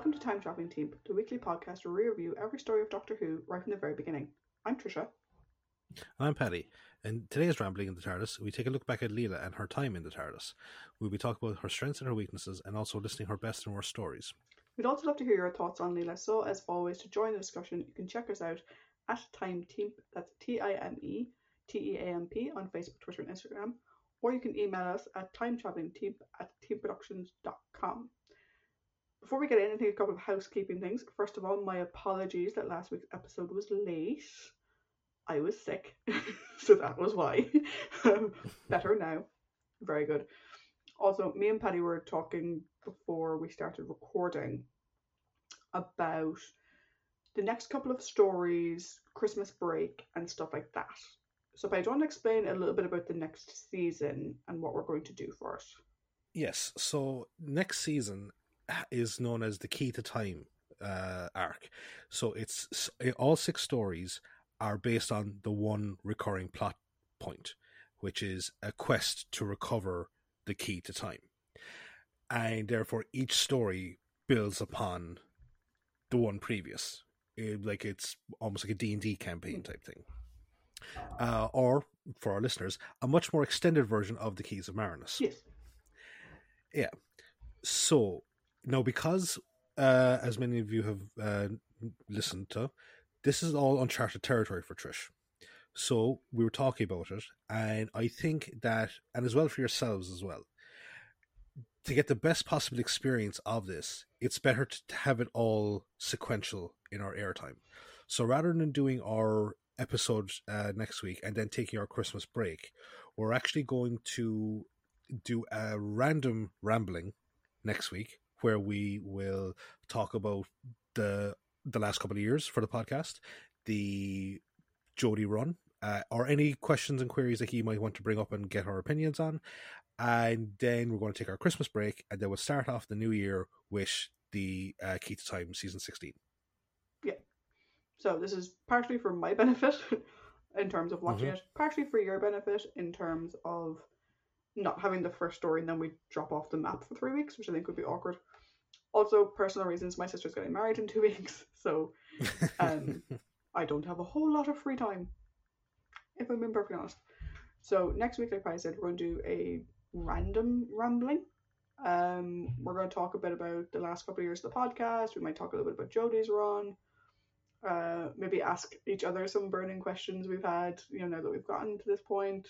Welcome to Time Traveling Team, the weekly podcast where we review every story of Doctor Who right from the very beginning. I'm Trisha. And I'm Paddy. In today's Rambling in the TARDIS, we take a look back at Leela and her time in the TARDIS. We'll be talking about her strengths and her weaknesses, and also listing her best and worst stories. We'd also love to hear your thoughts on Leela, so as always, to join the discussion, you can check us out at Time Team, that's T I M E T E A M P, on Facebook, Twitter, and Instagram, or you can email us at timetravelingteam at teamproductions.com. Before we get in, I think a couple of housekeeping things. First of all, my apologies that last week's episode was late. I was sick, so that was why. um, better now. Very good. Also, me and Paddy were talking before we started recording about the next couple of stories, Christmas break, and stuff like that. So, Paddy, do you want to explain a little bit about the next season and what we're going to do for it? Yes, so next season is known as the Key to Time uh, arc. So it's all six stories are based on the one recurring plot point, which is a quest to recover the key to time. And therefore, each story builds upon the one previous. It, like it's almost like a D&D campaign type thing. Uh, or, for our listeners, a much more extended version of the Keys of Marinus. Yes. Yeah. So, now because, uh, as many of you have uh, listened to, this is all uncharted territory for Trish. So we were talking about it, and I think that, and as well for yourselves as well, to get the best possible experience of this, it's better to have it all sequential in our airtime. So rather than doing our episode uh, next week and then taking our Christmas break, we're actually going to do a random rambling next week where we will talk about the the last couple of years for the podcast, the Jodie run, uh, or any questions and queries that he might want to bring up and get our opinions on. And then we're going to take our Christmas break, and then we'll start off the new year with the uh, Key to Time season 16. Yeah. So this is partially for my benefit in terms of watching mm-hmm. it, partially for your benefit in terms of not having the first story and then we drop off the map for three weeks, which I think would be awkward. Also personal reasons my sister's getting married in two weeks so um, i don't have a whole lot of free time if i'm being perfectly honest. So next week like i said we're going to do a random rambling. Um, we're going to talk a bit about the last couple of years of the podcast. We might talk a little bit about jodie's run. Uh, maybe ask each other some burning questions we've had you know now that we've gotten to this point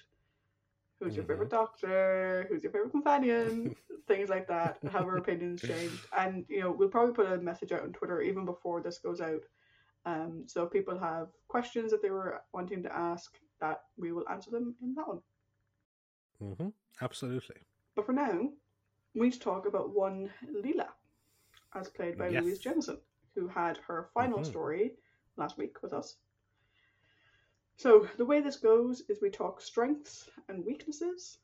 who's your mm-hmm. favorite doctor, who's your favorite companion, things like that, have our opinions changed. And, you know, we'll probably put a message out on Twitter even before this goes out. Um, so if people have questions that they were wanting to ask, that we will answer them in that one. Mm-hmm. Absolutely. But for now, we need to talk about one Leela, as played by yes. Louise Jameson, who had her final mm-hmm. story last week with us. So the way this goes is we talk strengths and weaknesses,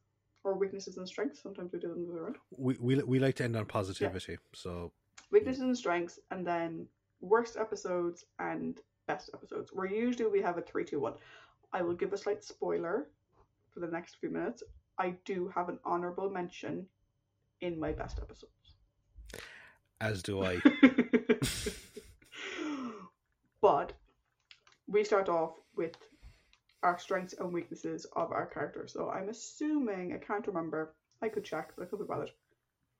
or weaknesses and strengths. Sometimes we do them the other way. We, we we like to end on positivity. Yeah. So weaknesses and strengths, and then worst episodes and best episodes. Where usually we have a three, two, one. I will give a slight spoiler for the next few minutes. I do have an honorable mention in my best episodes. As do I. but we start off with our strengths and weaknesses of our character. So I'm assuming, I can't remember, I could check, but I could be bothered.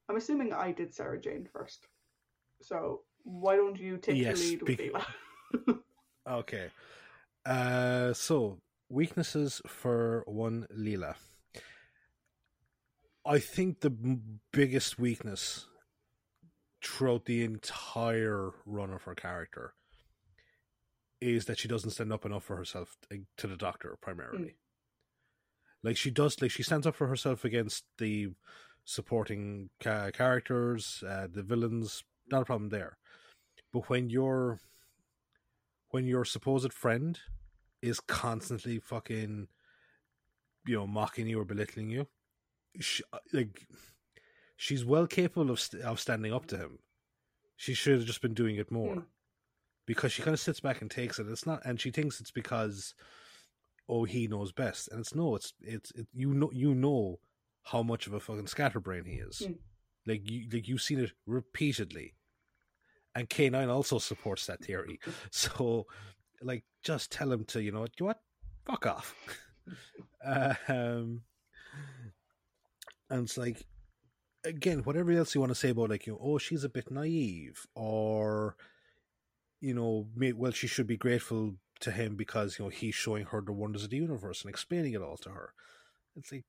I'm assuming I did Sarah Jane first. So why don't you take yes, the lead with be- Leela? okay. Uh, so weaknesses for one Leela. I think the biggest weakness throughout the entire run of her character is that she doesn't stand up enough for herself eh, to the doctor primarily. Mm. Like she does, like she stands up for herself against the supporting ca- characters, uh, the villains. Not a problem there, but when your when your supposed friend is constantly fucking, you know, mocking you or belittling you, she, uh, like she's well capable of st- of standing up to him. She should have just been doing it more. Mm because she kind of sits back and takes it. It's not, and she thinks it's because oh he knows best, and it's no, it's it's it, you know you know how much of a fucking scatterbrain he is. Mm. Like you like you've seen it repeatedly, and K9 also supports that theory. So, like, just tell him to, you know, you what, fuck off. um, and it's like, again, whatever else you want to say about, like, you know, oh, she's a bit naive, or, you know, may, well, she should be grateful to him because, you know, he's showing her the wonders of the universe and explaining it all to her. It's like,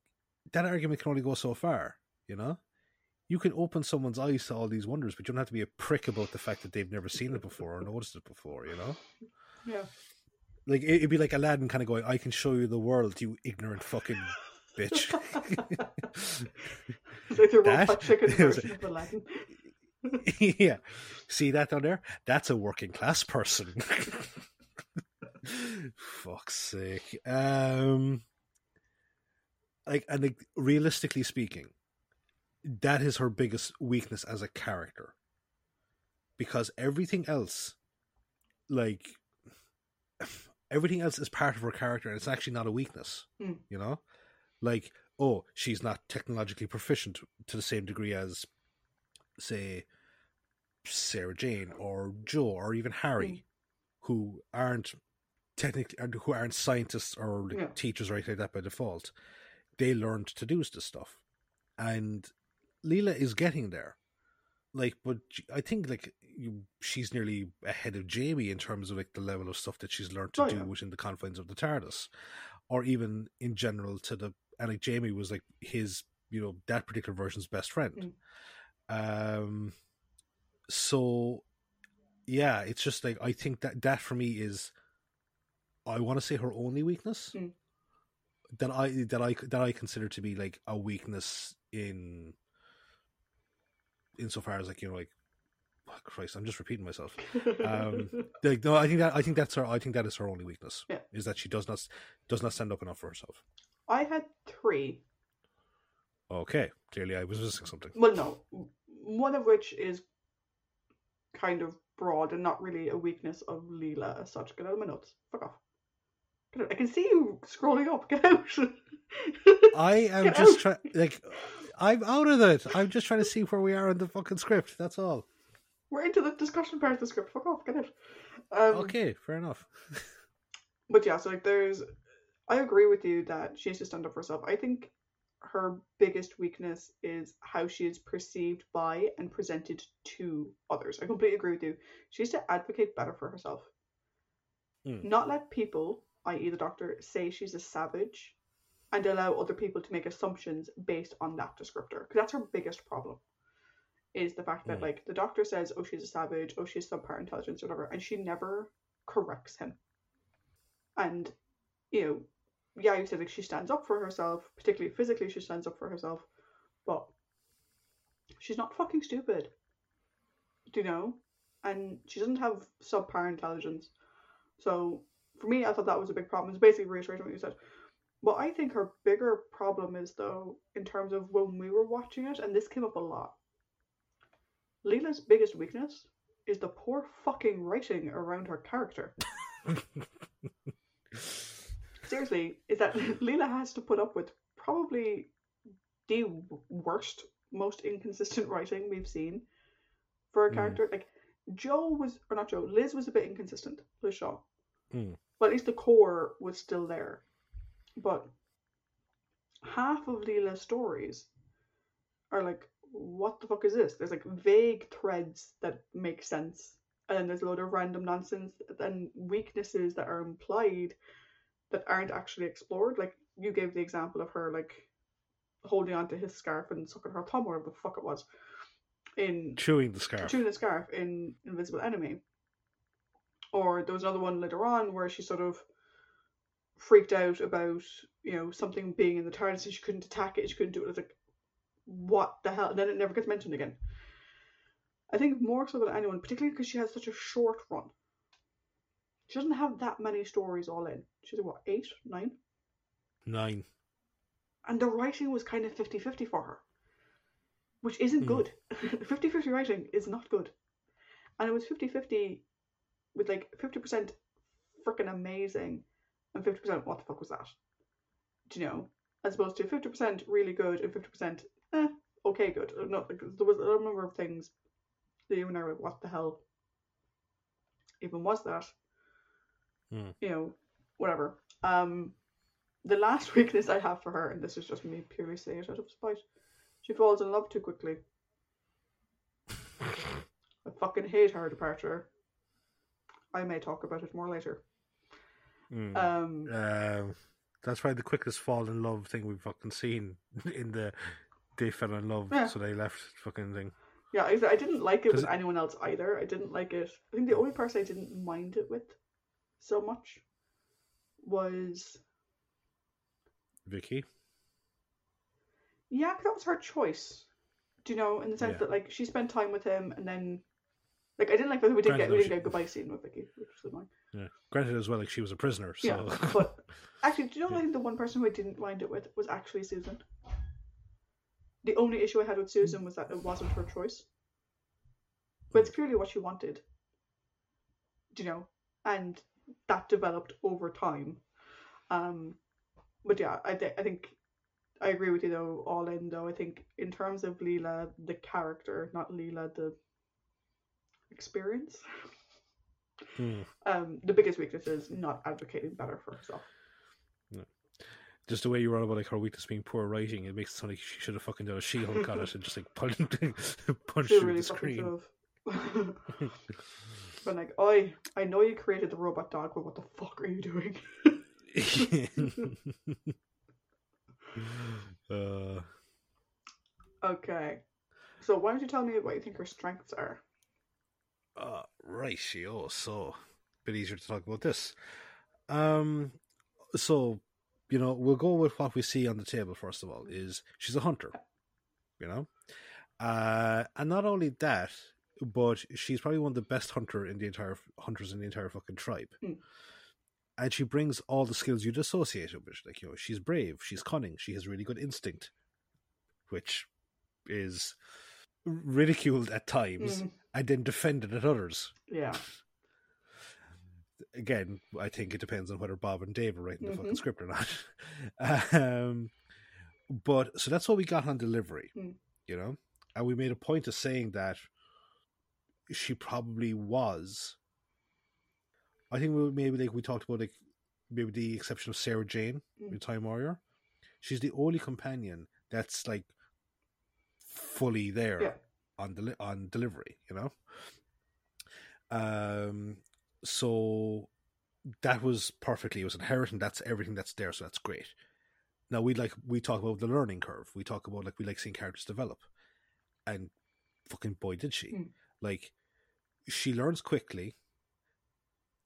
that argument can only go so far, you know? You can open someone's eyes to all these wonders, but you don't have to be a prick about the fact that they've never seen it before or noticed it before, you know? Yeah. Like, it'd be like Aladdin kind of going, I can show you the world, you ignorant fucking bitch. it's like the robot chicken version of Aladdin. Yeah. See that down there? That's a working class person. Fuck's sake. Um like and like, realistically speaking, that is her biggest weakness as a character. Because everything else like everything else is part of her character and it's actually not a weakness. Mm. You know? Like, oh, she's not technologically proficient to the same degree as say Sarah Jane or Jo or even Harry, Mm. who aren't technically who aren't scientists or Yeah. teachers or anything like that by default. They learned to do this stuff, and Leela is getting there. Like, but I think like you, she's nearly ahead of Jamie in terms of like the level of stuff that she's learned to Oh, do yeah. within the confines of the TARDIS, or even in general to the and like Jamie was like his you know that particular version's best friend. Um, so yeah, it's just like I think that that for me is, I want to say her only weakness Mm. that I that I that I consider to be like a weakness in insofar as like you know like oh, Christ, I'm just repeating myself. Um, like no, I think that I think that's her. I think that is her only weakness. Yeah. Is that she does not does not stand up enough for herself. I had three. Okay, clearly I was missing something. Well, no. One of which is kind of broad and not really a weakness of Leela as such. Get out of my notes. Fuck off. I can see you scrolling up. Get out. I am Get just trying. Like, I'm out of it. I'm just trying to see where we are in the fucking script. That's all. We're into the discussion part of the script. Fuck off. Get out. Um, Okay, fair enough. But yeah, so like there's I agree with you that she needs to stand up for herself. I think her biggest weakness is how she is perceived by and presented to others. I completely agree with you. She needs to advocate better for herself. Hmm. Not let people, i.e. the doctor, say she's a savage and allow other people to make assumptions based on that descriptor. Because that's her biggest problem. Is the fact that Hmm. like the doctor says, Oh, she's a savage, oh she's subpar intelligence or whatever, and she never corrects him. And you know, yeah, you said like she stands up for herself, particularly physically, she stands up for herself, but she's not fucking stupid. Do you know? And she doesn't have subpar intelligence. So for me, I thought that was a big problem. It's basically reiterating what you said. What I think her bigger problem is, though, in terms of when we were watching it, and this came up a lot. Leela's biggest weakness is the poor fucking writing around her character. seriously, is that Leela has to put up with probably the worst, most inconsistent writing we've seen for a Mm. character. Like Jo was, or not Jo, Liz was a bit inconsistent. Liz Shaw. Mm. But at least the core was still there. But half of Leela's stories are like, what the fuck is this? There's like vague threads that make sense, and then there's a load of random nonsense and weaknesses that are implied that aren't actually explored. Like you gave the example of her like holding onto his scarf and sucking her thumb, or whatever the fuck it was, in Chewing the scarf. chewing the scarf in Invisible Enemy. Or there was another one later on where she sort of freaked out about, you know, something being in the TARDIS and she couldn't attack it, she couldn't do it. It was like, what the hell? And then it never gets mentioned again. I think more so than anyone, particularly because she has such a short run. She doesn't have that many stories all in. She's what, eight, nine? Nine. And the writing was kind of 50 50 for her, which isn't Hmm. good. 50 50 writing is not good. And it was 50 50 with like 50% freaking amazing and 50% what the fuck was that? Do you know? As opposed to 50% really good and 50% eh, okay good. No, there was a number of things that you and I were like, what the hell even was that. Hmm. You know, whatever. Um, the last weakness I have for her, and this is just me purely saying it out of spite, she falls in love too quickly. I fucking hate her departure. I may talk about it more later. Mm. Um, Um, that's probably the quickest fall in love thing we've fucking seen in the they fell in love, Yeah. so they left fucking thing. yeah, I, I didn't like it with it- anyone else either. I didn't like it. I think the only person I didn't mind it with so much was Vicki. yeah, that was her choice. Do you know, in the sense Yeah. that like she spent time with him, and then like I didn't like that we didn't Granted, get we didn't she- get a goodbye scene with Vicki, which was annoying. Yeah. Granted as well, like she was a prisoner, so Yeah, but actually, do you know? Yeah. I think the one person who I didn't mind it with was actually Susan. The only issue I had with Susan was that it wasn't her choice, but it's hmm. clearly what she wanted. Do you know? And that developed over time. Um, but yeah, I think I think I agree with you though. All in though, I think in terms of Leela, the character, not Leela, the experience. Hmm. Um, the biggest weakness is not advocating better for herself. just the way you wrote about like her weakness being poor writing, it makes it sound like she should have fucking done a She-Hulk on it and just like punched, punched through really the screen. but like, I I know you created the robot dog, but what the fuck are you doing? uh, okay, so why don't you tell me what you think her strengths are? uh, ratio, so a bit easier to talk about this. Um, so you know, we'll go with what we see on the table first of all. Is she's a hunter, you know, uh, and not only that, but she's probably one of the best hunter in the entire hunters in the entire fucking tribe. Hmm. And she brings all the skills you'd associate with. Like you know, she's brave, she's cunning, she has really good instinct, which is ridiculed at times Mm, and then defended at others. yeah, Again, I think it depends on whether Bob and Dave are writing the fucking Mhm. script or not. um, but so that's what we got on delivery, Mm. you know, and we made a point of saying that she probably was. I think we maybe like we talked about like maybe the exception of Sarah Jane, Mm. the Time Warrior. She's the only companion that's like fully there Yeah. on deli- on delivery, you know. Um, so that was perfectly. It was inherent. That's everything that's there. So that's great. Now we like we talk about the learning curve. We talk about like we like seeing characters develop, and fucking boy did she! Mm. Like she learns quickly.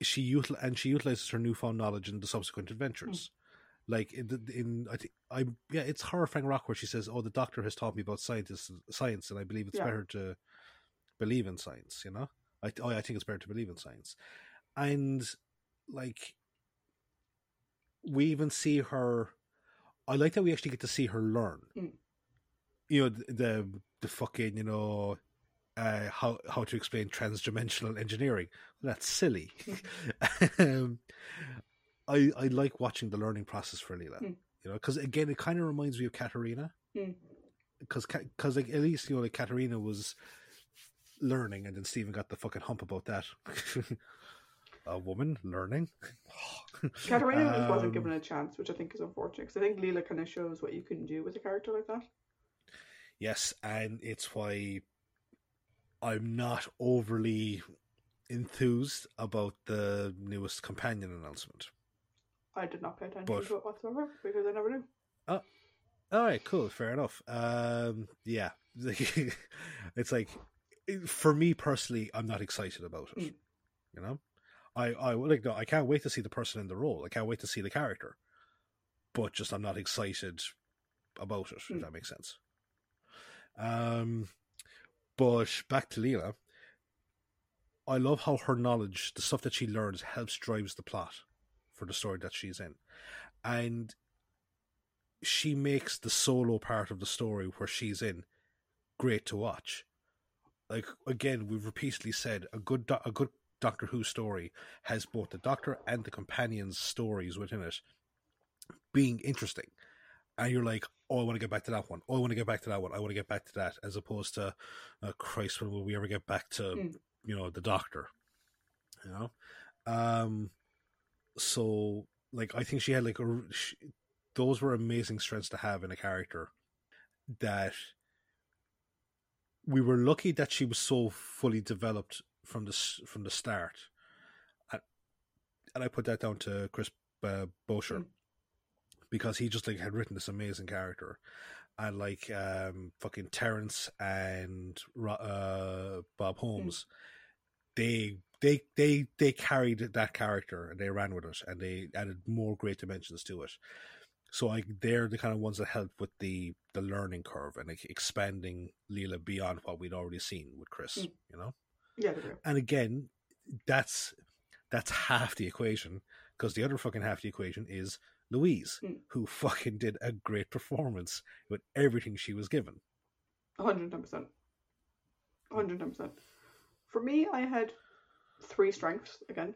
She util- and she utilizes her newfound knowledge in the subsequent adventures. Like in, the, in I think I yeah, it's Horror of Fang Rock where she says, "Oh, the doctor has taught me about scientists, science, and I believe it's Yeah. better to believe in science." You know, I oh, I think it's better to believe in science, and like we even see her. I like that we actually get to see her learn. Mm. You know the, the the fucking you know uh, how how to explain transdimensional engineering. That's silly. um, I I like watching the learning process for Leela. Mm. You know, because again, it kind of reminds me of Katarina. Mm. Because because like at least you know like Katarina was learning, and then Steven got the fucking hump about that. A woman learning. Katarina just wasn't Um, given a chance, which I think is unfortunate. Because I think Leela kind of shows what you can do with a character like that. Yes, and it's why I'm not overly enthused about the newest companion announcement. I did not pay attention But- to it whatsoever because I never knew. Oh. All right, cool, fair enough. Um, yeah, it's like for me personally, I'm not excited about it. Mm. You know, I I like no, I can't wait to see the person in the role. I can't wait to see the character, but just I'm not excited about it. If Mm. that makes sense. Um, but back to Leela. I love how her knowledge, the stuff that she learns, helps drives the plot for the story that she's in, and she makes the solo part of the story where she's in great to watch. Like again, we've repeatedly said a good a good Doctor Who story has both the Doctor and the companions' stories within it being interesting, and you're like, oh, I want to get back to that one. Oh, I want to get back to that one. I want to get back to that, as opposed to, uh, Christ, when will we ever get back to Mm. you know the Doctor? You know, um, so like I think she had like a she, those were amazing strengths to have in a character that we were lucky that she was so fully developed from the from the start, and, and I put that down to Chris uh, Boucher mm. Because he just like had written this amazing character, and like um fucking Terrance and uh, Bob hmm. Holmes, mm. they they they they carried that character and they ran with it and they added more great dimensions to it. So like they're the kind of ones that help with the the learning curve and like expanding Leela beyond what we'd already seen with Chris. Mm. You know. Yeah. And again, that's that's half the equation because the other fucking half the equation is Louise, mm. who fucking did a great performance with everything she was given. 110%. 110%. For me, I had three strengths again.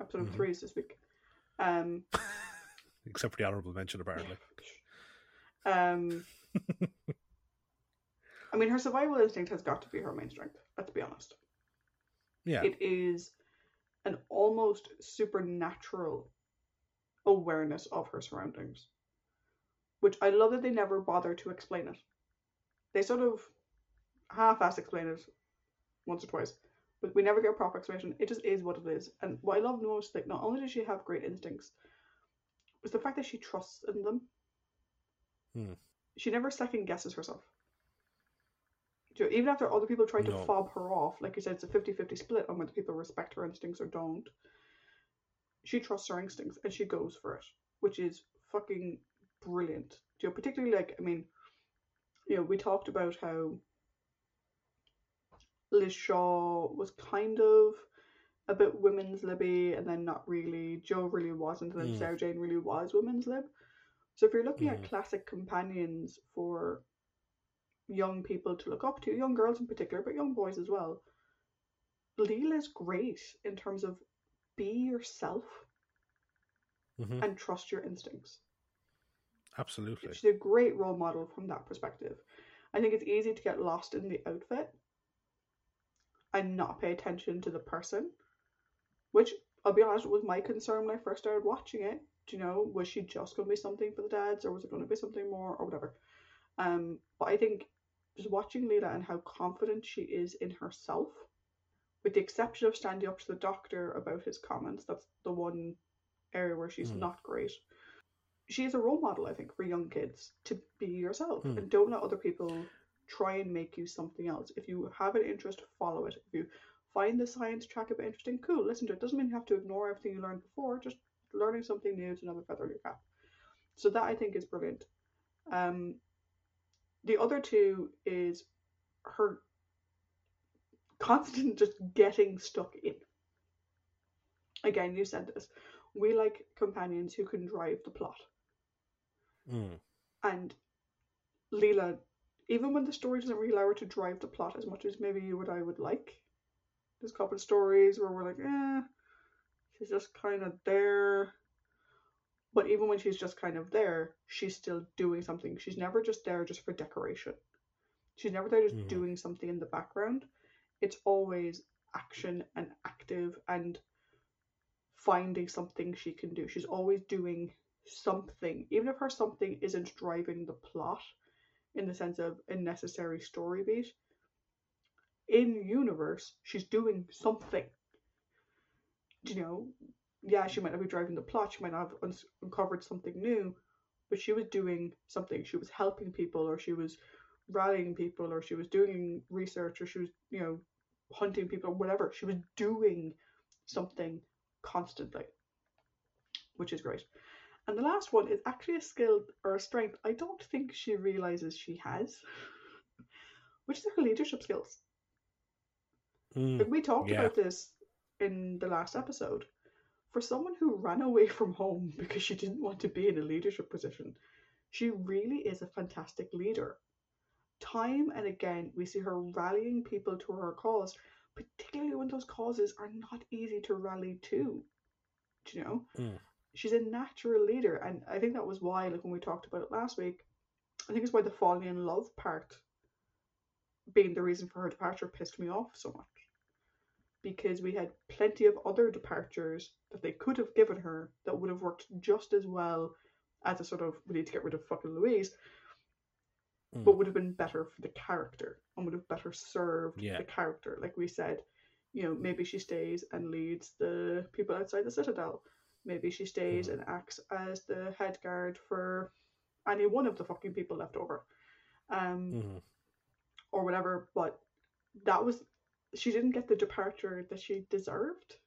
Episode mm-hmm. of threes this week. Um, Except for the honorable mention, apparently. Um, I mean, her survival instinct has got to be her main strength. Let's be honest. Yeah. It is an almost supernatural awareness of her surroundings, which I love that they never bother to explain it. They sort of half-ass explain it once or twice, but we never get a proper explanation. It just is what it is. And what I love most, like, not only does she have great instincts, was the fact that she trusts in them. Hmm. She never second guesses herself. Even after other people try to fob her off, like you said, it's a 50 50 split on whether people respect her instincts or don't. She trusts her instincts and she goes for it, which is fucking brilliant. You know, particularly like, I mean, you know, we talked about how Liz Shaw was kind of a bit women's libby and then not really. Jo really wasn't, and then mm. Sarah Jane really was women's lib. So if you're looking mm. at classic companions for young people to look up to, young girls in particular, but young boys as well, Leela's great in terms of be yourself mm-hmm. and trust your instincts. Absolutely. She's a great role model from that perspective. I think it's easy to get lost in the outfit and not pay attention to the person which I'll be honest was my concern when I first started watching it. Do you know, was she just going to be something for the dads, or was it going to be something more, or whatever? Um, but I think just watching Leela and how confident she is in herself, with the exception of standing up to the doctor about his comments, that's the one area where she's mm. not great. She is a role model, I think, for young kids to be yourself mm. and don't let other people try and make you something else. If you have an interest, follow it. If you find the science track a bit interesting, cool, listen to it. Doesn't mean you have to ignore everything you learned before, just learning something new is another feather in your cap. So that I think is brilliant. Um, the other two is her constant just getting stuck in. Again, you said this. We like companions who can drive the plot. Mm. And Leela, even when the story doesn't really allow her to drive the plot as much as maybe you and I would like, there's a couple of stories where we're like, eh, she's just kind of there. But even when she's just kind of there, she's still doing something. She's never just there just for decoration. She's never there just mm. doing something in the background. It's always action and active and finding something she can do. She's always doing something, even if her something isn't driving the plot in the sense of a necessary story beat in universe, she's doing something. You know, yeah, she might not be driving the plot, she might not have un- uncovered something new, but she was doing something. She was helping people, or she was rallying people, or she was doing research, or she was, you know, hunting people, or whatever. She was doing something constantly, which is great. And the last one is actually a skill or a strength I don't think she realizes she has, which is her leadership skills. Mm, like we talked yeah. about this in the last episode. For someone who ran away from home because she didn't want to be in a leadership position, she really is a fantastic leader. Time and again, we see her rallying people to her cause, particularly when those causes are not easy to rally to. Do you know? Mm. She's a natural leader, and I think that was why, like when we talked about it last week, I think it's why the falling in love part being the reason for her departure pissed me off so much because we had plenty of other departures that they could have given her that would have worked just as well as a sort of we need to get rid of fucking Louise, Mm. but would have been better for the character and would have better served Yeah. the character. Like we said, you know, maybe she stays and leads the people outside the citadel. Maybe she stays Mhm. and acts as the head guard for any one of the fucking people left over. Um, Mhm. or whatever, but that was she didn't get the departure that she deserved.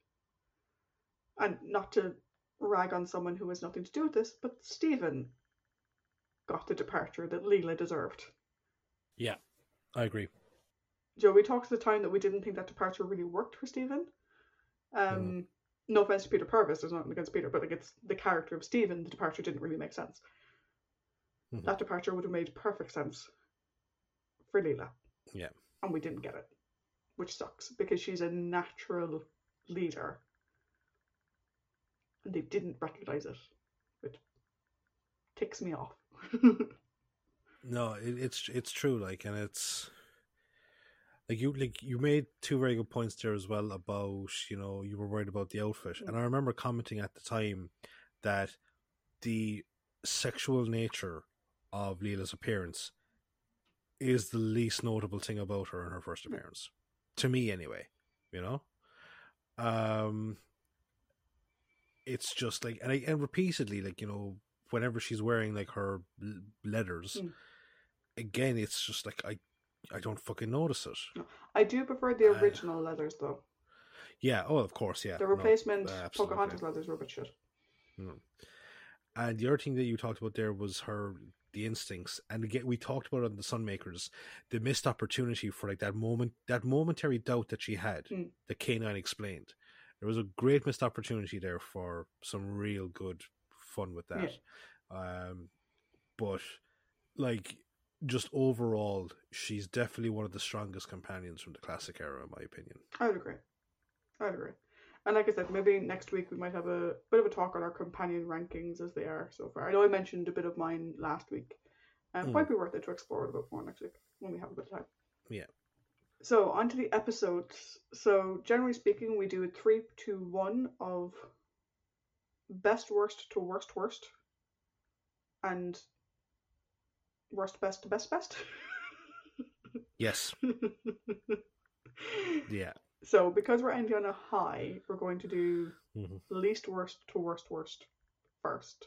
And not to rag on someone who has nothing to do with this, but Steven got the departure that Leela deserved. Yeah, I agree. Joe, we talked at the time that we didn't think that departure really worked for Steven. Um, No offense to Peter Purves, there's nothing against Peter, but like it's the character of Steven, the departure didn't really make sense. Mhm. That departure would have made perfect sense for Leela. Yeah. And we didn't get it, which sucks because she's a natural leader. And they didn't recognize it, which ticks me off. No, it, it's it's true. Like, and it's like you like you made two very good points there as well about you know you were worried about the outfit, and I remember commenting at the time that the sexual nature of Leela's appearance is the least notable thing about her in her first appearance, to me anyway. You know, um, it's just like and I, and repeatedly like you know whenever she's wearing like her l- leathers Mm. again it's just like i i don't fucking notice it I do prefer the Uh, original leathers though. yeah oh of course yeah The no, replacement absolutely. Pocahontas leathers were a bit shit. and the other thing that you talked about there was her the instincts and again we talked about it on the sunmakers the missed opportunity for like that moment that momentary doubt that she had Mm. that k9 explained there was a great missed opportunity there for some real good fun with that um but like just overall she's definitely one of the strongest companions from the classic era in my opinion I would agree. I would agree. And like I said, maybe next week we might have a bit of a talk on our companion rankings as they are so far. I know I mentioned a bit of mine last week. Um, Mm. Might be worth it to explore it a bit more next week when we have a bit of time. Yeah. So on to the episodes. So generally speaking, we do a three to one of best worst to worst worst, and worst best to best best. yes yeah So because we're ending on a high, we're going to do Mhm. least worst to worst worst first.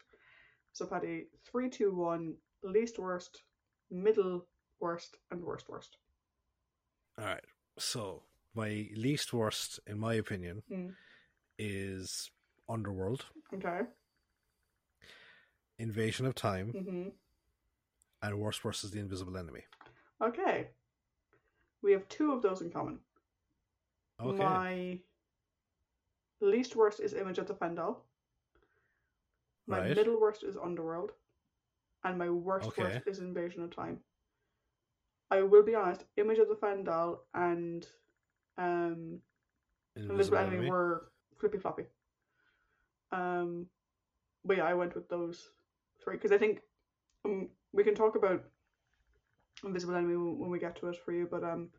So Paddy, three, two, one, least worst, middle worst, and worst worst. all right so my least worst in my opinion Mm. is underworld Okay. invasion of time hmm and worst worst is the invisible enemy Okay. We have two of those in common. okay My least worst is Image of the Fendahl. My Right. middle worst is Underworld. And my worst Okay. worst is Invasion of Time. I will be honest, Image of the Fendahl and um Invisible Enemy were flippy floppy. Um, but yeah, I went with those three because I think um, we can talk about Invisible Enemy when we get to it for you. But um,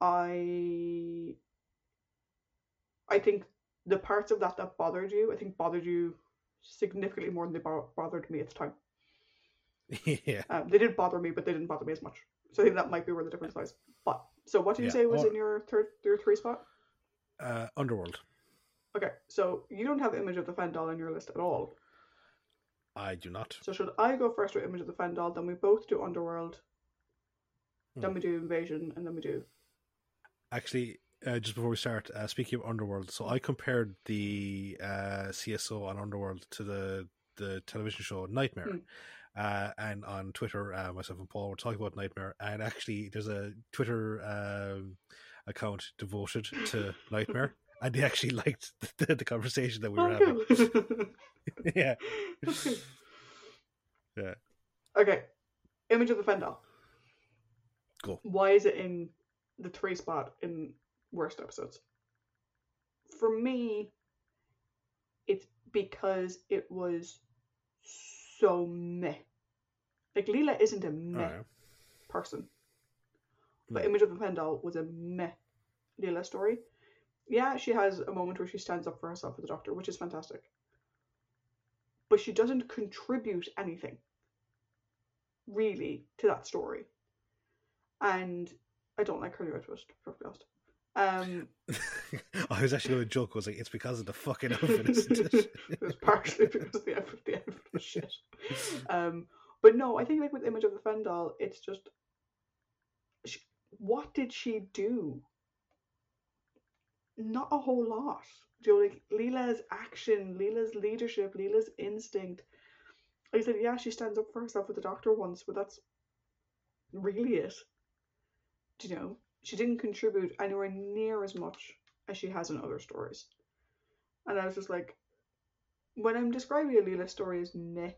I I think the parts of that that bothered you, I think bothered you significantly more than they bo- bothered me at the time. yeah Um, they did bother me, but they didn't bother me as much. So I think that might be where the difference lies. But so, what do you Yeah, say was or- in your third, your three spot? uh underworld Okay, so you don't have the Image of the Fendahl in your list at all. i do not So should I go first with Image of the Fendahl, then we both do Underworld, then Hmm. we do Invasion, and then we do. actually uh, just before we start uh, speaking of underworld so i compared the uh cso on underworld to the the television show Knightmare Hmm. uh and on twitter uh, myself and paul were talking about Knightmare and actually there's a twitter um account devoted to Knightmare and they actually liked the, the conversation that we were Oh, having cool. yeah. Yeah. Okay, Image of the Fendahl. Go. Why is it in the three spot in worst episodes? For me, it's because it was so meh. Like Leela isn't a meh Alright. person, but. Image of the Fendahl was a meh Leela story yeah, she has a moment where she stands up for herself with the doctor, which is fantastic. But she doesn't contribute anything really to that story. And I don't like her new twist, to be perfectly honest. Um, I was actually going to joke. I was like, it's because of the fucking outfit, isn't it? it was partially because of the outfit. The outfit shit. Um, but no, I think like with Image of the Fendahl, it's just she, what did she do? Not a whole lot. Do you know, like Leela's action, Leela's leadership, Leela's instinct. I said, yeah, she stands up for herself with the doctor once, but that's really it. Do you know? She didn't contribute anywhere near as much as she has in other stories. And I was just like, when I'm describing a Leela story as meh,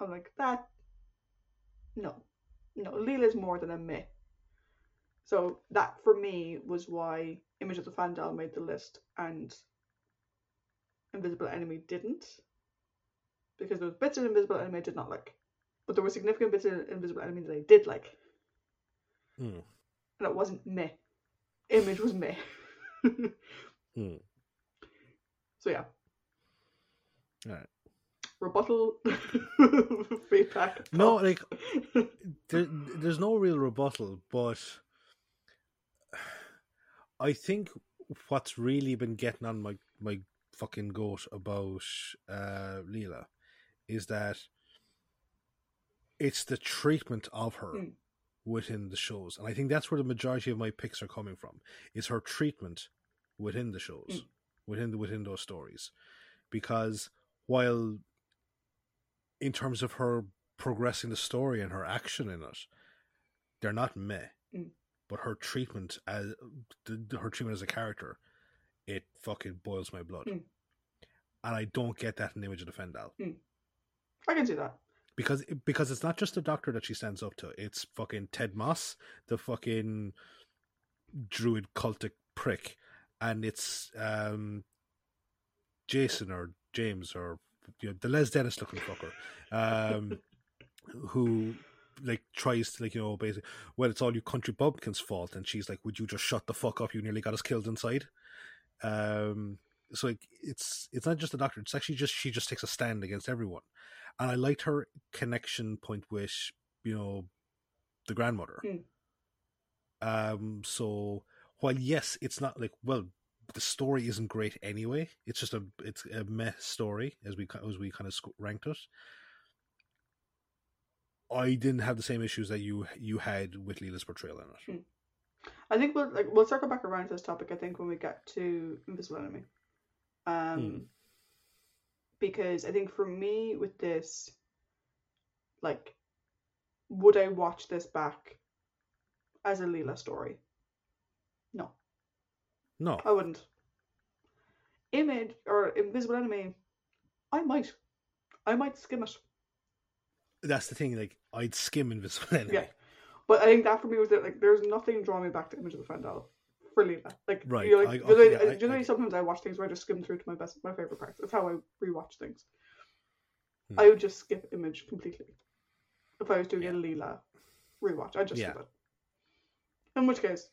I'm like, that, no. No, Leela's more than a meh. So that, for me, was why Image of the Fendahl made the list and Invisible Enemy didn't. Because there was bits in Invisible Enemy I did not like. But there were significant bits in Invisible Enemy that I did like. Hmm. And it wasn't meh. Image was meh. Hmm. So yeah, Alright. rebuttal feedback. No, like there, there's no real rebuttal, but I think what's really been getting on my my fucking goat about uh, Leela is that it's the treatment of her Mm. within the shows, and I think that's where the majority of my picks are coming from. Is her treatment within the shows, Mm. within the, within those stories, because while in terms of her progressing the story and her action in it, they're not meh. Mm. But her treatment as the, her treatment as a character, it fucking boils my blood, Mm. and I don't get that in the image of the Fendahl I can see that. because because it's not just the doctor that she stands up to. It's fucking Ted Moss, the fucking druid cultic prick, and it's um Jason or James or you know, the Les Dennis looking fucker, um, who like tries to like you know basically well it's all you country bumpkins fault. And she's like would you just shut the fuck up? You nearly got us killed inside. Um so like it's it's not just the doctor it's actually just she just takes a stand against everyone. And i liked her connection point with you know the grandmother. Mm. um so while yes it's not like well the story isn't great anyway it's just a it's a mess story as we as we kind of ranked it i didn't have the same issues that you you had with leela's portrayal in it I think we'll like we'll circle back around to this topic. I think when we get to Invisible Enemy, um, Hmm. because I think for me with this, like, would I watch this back as a Leela story? No, no I wouldn't. Image or Invisible Enemy, I might, I might skim it. that's the thing like i'd skim invisible enemy Yeah. But I think that for me was that like there's nothing drawing me back to Image of the Fendahl for Leela. Like Right, you know, like, I- do you know, okay, like, I- know I- sometimes I watch things where I just skim through to my best my favorite parts. That's how I rewatch things. Hmm. I would just skip Image completely if I was doing Yeah. a Leela rewatch. I'd just Yeah. skip it. In which case,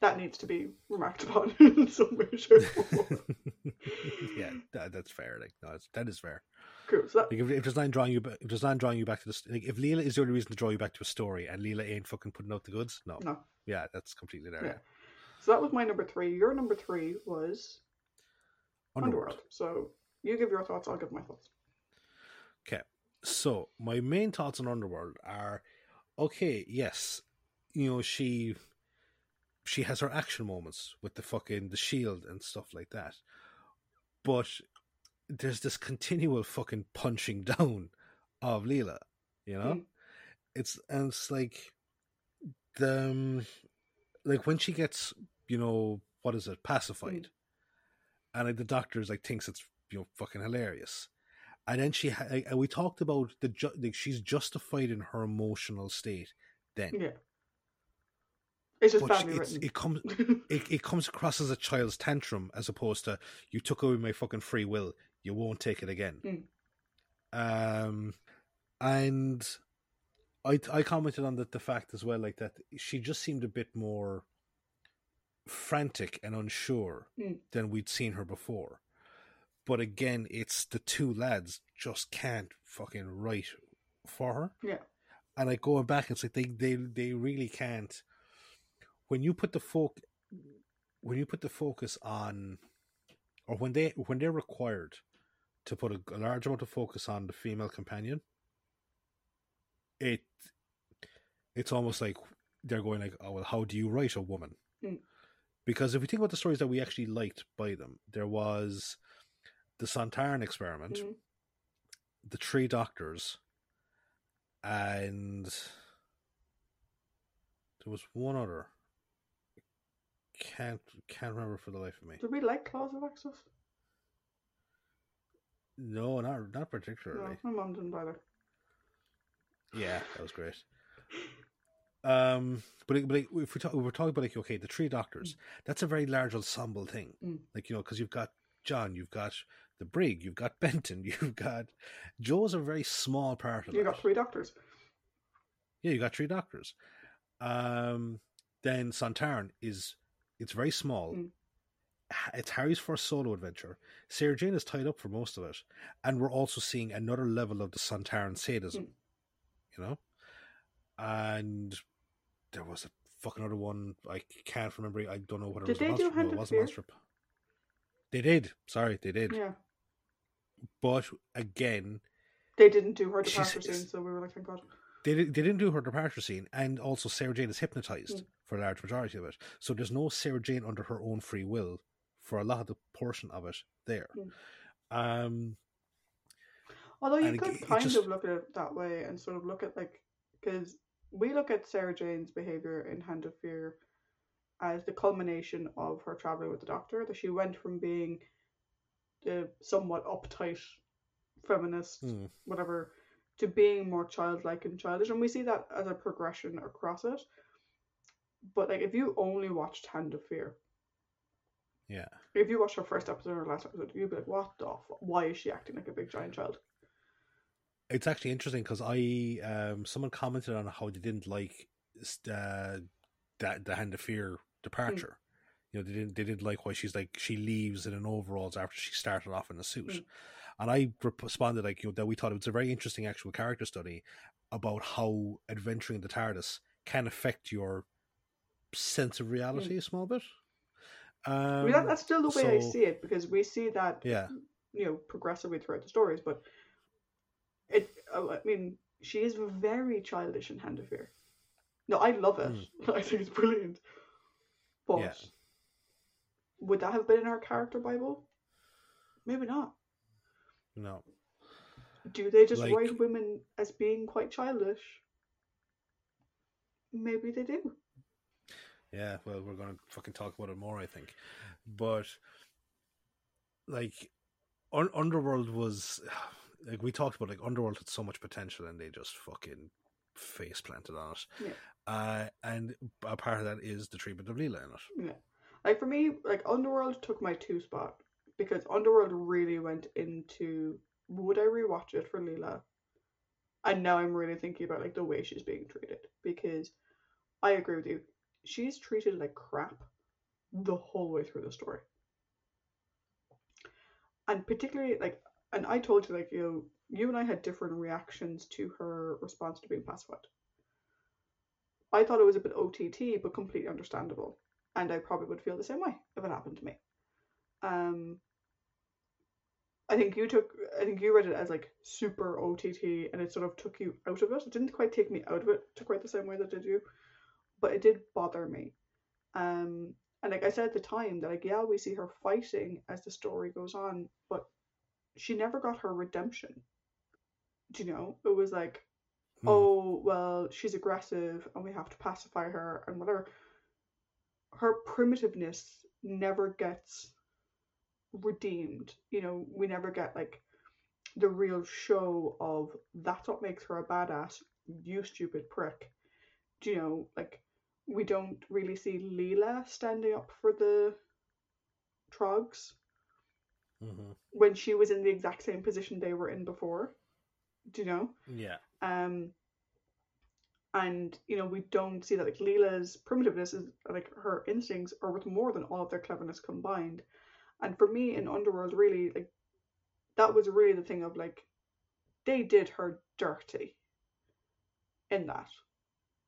that needs to be remarked upon in some way, shape, or form. yeah that, that's fair like no that is fair Cool. So that, like if, if there's not drawing you if there's not drawing you back to the like if leela is the only reason to draw you back to a story and leela ain't fucking putting out the goods no no. yeah that's completely there Yeah. yeah. So that was my number three. Your number three was underworld. Underworld. So you give your thoughts. I'll give my thoughts. Okay, so my main thoughts on Underworld are okay. Yes, you know she she has her action moments with the fucking the shield and stuff like that, but there's this continual fucking punching down of Leela. You know, Mm. it's and it's like the um, like when she gets you know what is it pacified, and like, the doctor's like thinks it's you know fucking hilarious and then she ha- and we talked about the ju- like she's justified in her emotional state then Yeah. It's just but it's, it comes it, it comes across as a child's tantrum as opposed to you took away my fucking free will you won't take it again um and i i commented on the, the fact as well like that she just seemed a bit more frantic and unsure Mm. than we'd seen her before. But again, it's the two lads just can't fucking write for her. Yeah. And like going back, it's like they they they really can't. When you put the folk, when you put the focus on, or when they when they're required to put a, a large amount of focus on the female companion, it it's almost like they're going like, oh well, how do you write a woman? Mm. Because if we think about the stories that we actually liked by them, there was the Sontaran experiment, Mhm. the Three Doctors, and there was one other. Can't can't remember for the life of me. Did we like Claws of Axos? No, not not No, particularly. my mum didn't bother. Yeah, that was great. Um, but but if we talk, we're talking about like okay, the three doctors. That's a very large ensemble thing. Mm. Like you know, because you've got John, you've got the Brig, you've got Benton, you've got Jo's a very small part of You it. got three doctors. Yeah, you got three doctors. Um, then Sontaran is it's very small. Mm. It's Harry's first solo adventure. Sarah Jane is tied up for most of it, and we're also seeing another level of the Sontaran sadism. Mm. You know, and there was a fucking other one I can't remember. I don't know what it Did was. they Monster, do Hand no, it wasn't? Monster. They did. Sorry, they did. Yeah. But again, They didn't do her departure scene, so we were like, thank God. they, they didn't do her departure scene, and also Sarah Jane is hypnotized Mm. for a large majority of it. So there's no Sarah Jane under her own free will for a lot of the portion of it there. Mm. Um, Although you it- could it kind just- of look at it that way and sort of look at like because we look at Sarah Jane's behavior in Hand of Fear as the culmination of her traveling with the Doctor. That she went from being the somewhat uptight feminist, hmm, whatever, to being more childlike and childish, and we see that as a progression across it. But like, if you only watched Hand of Fear, yeah. if you watched her first episode or last episode, you'd be like, "What the? F- why is she acting like a big giant child?" It's actually interesting because I um someone commented on how they didn't like uh, that the Hand of Fear departure. You know, they didn't they didn't like why she's like she leaves in an overalls after she started off in a suit. Mm. And I responded like you know that we thought it was a very interesting actual character study about how adventuring the TARDIS can affect your sense of reality a small bit. Um, I mean, that, that's still the way I see it because we see that yeah, you know progressively throughout the stories, but it. uh, I mean, she is very childish in Hand of Fear. No, I love it. I think it's brilliant. But. Yeah. would that have been in our character bible? Maybe not. no, Do they just Like- write women as being quite childish? Maybe they do. Yeah, well, we're going to fucking talk about it more, I think. But, like, Un- Underworld was, like, we talked about, like, Underworld had so much potential and they just fucking face planted on it. Yeah. Uh, and a part of that is the treatment of Leela in it. Yeah. Like for me, like Underworld took my two spot because Underworld really went into would I rewatch it for Leela? And now I'm really thinking about like the way she's being treated because I agree with you. She's treated like crap the whole way through the story. And particularly like and I told you like you know, you and I had different reactions to her response to being pacified. I thought it was a bit OTT, but completely understandable and I probably would feel the same way if it happened to me. Um, I think you took, I think you read it as like super OTT, and it sort of took you out of it. It didn't quite take me out of it to quite the same way that did you, but it did bother me. Um, and like I said at the time, that like yeah, we see her fighting as the story goes on, but she never got her redemption. Do you know? It was like, Hmm. oh well, she's aggressive, and we have to pacify her and whatever her primitiveness never gets redeemed. You know, we never get like the real show of that's what makes her a badass, you stupid prick. Do you know, like we don't really see Leela standing up for the Trogs hmm when she was in the exact same position they were in before. Do you know? Yeah. Um and you know we don't see that like Leela's primitiveness is like her instincts are worth more than all of their cleverness combined. And for me in Underworld, really like that was really the thing of like they did her dirty in that.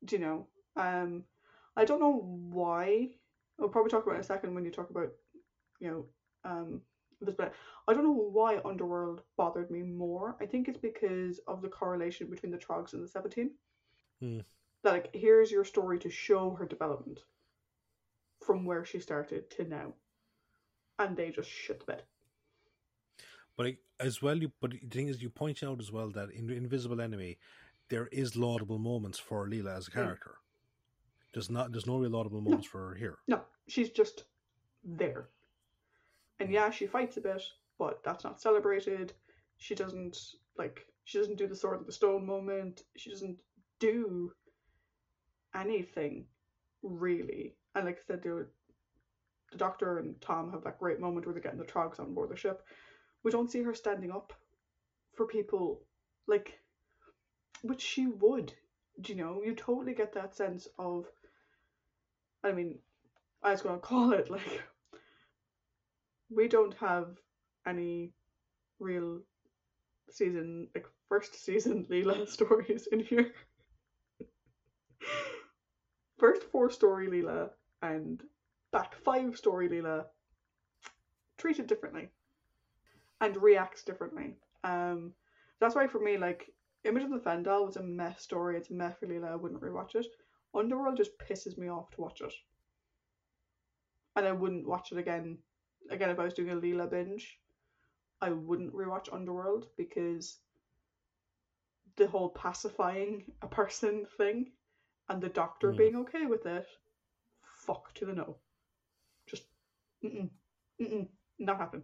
Do you know? Um I don't know why. We'll probably talk about it in a second when you talk about, you know, um this, but I don't know why Underworld bothered me more. I think it's because of the correlation between the Trogs and the Seventeen. Hmm. That like here's your story to show her development from where she started to now, and they just shit the bed. But as well, you but the thing is, you point out as well that in Invisible Enemy, there is laudable moments for Leela as a Hmm. character. There's not. There's no real laudable moments for her here. No, she's just there. And hmm. yeah, she fights a bit, but that's not celebrated. She doesn't like she doesn't do the sword of the stone moment. She doesn't do anything really. And like I said, the, the doctor and Tom have that great moment where they're getting the trogs on board the ship. We don't see her standing up for people like which she would. Do you know? You totally get that sense of I mean, I was gonna call it like we don't have any real season like first season Leela stories in here. first four story Leela and back five story Leela treated differently and reacts differently. Um that's why for me like Image of the Fendahl was a mess story, it's a mess for Leela, I wouldn't rewatch it. Underworld just pisses me off to watch it. And I wouldn't watch it again. Again, if I was doing a Leela binge, I wouldn't rewatch Underworld because the whole pacifying a person thing and the doctor Mm. being okay with it, fuck to the no. Just, mm-mm, mm-mm, not happen.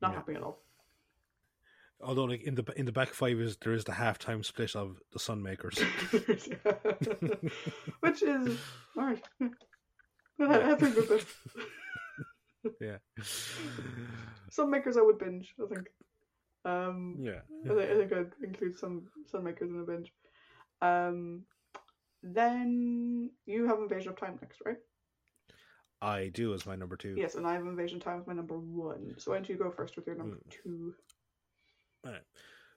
Not Yeah. happening at all. Although, like in the in the back five is there is the halftime split of the Sunmakers. Which is, alright. That's a good bit. yeah, Sunmakers I would binge, I think. Um, yeah. I think, I think I'd include some Sunmakers in a binge. Um, then you have Invasion of Time next, right? I do as my number two. Yes, and I have Invasion of Time as my number one. So why don't you go first with your number Mm. two? Alright.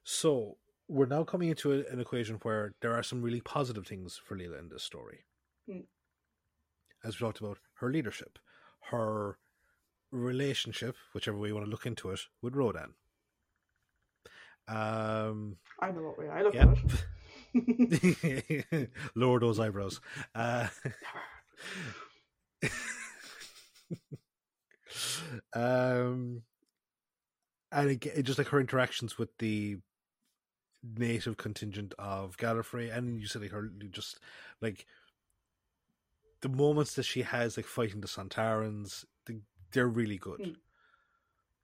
So we're now coming into a, an equation where there are some really positive things for Leela in this story. Mm. As we talked about, her leadership, her relationship, whichever way you want to look into it, with Rodan. Um, I know what way I look at it. lower those eyebrows. Uh, um, and just like her interactions with the native contingent of Gallifrey, and you said like her just like the moments that she has like fighting the Sontarans, the, they're really good. Mm.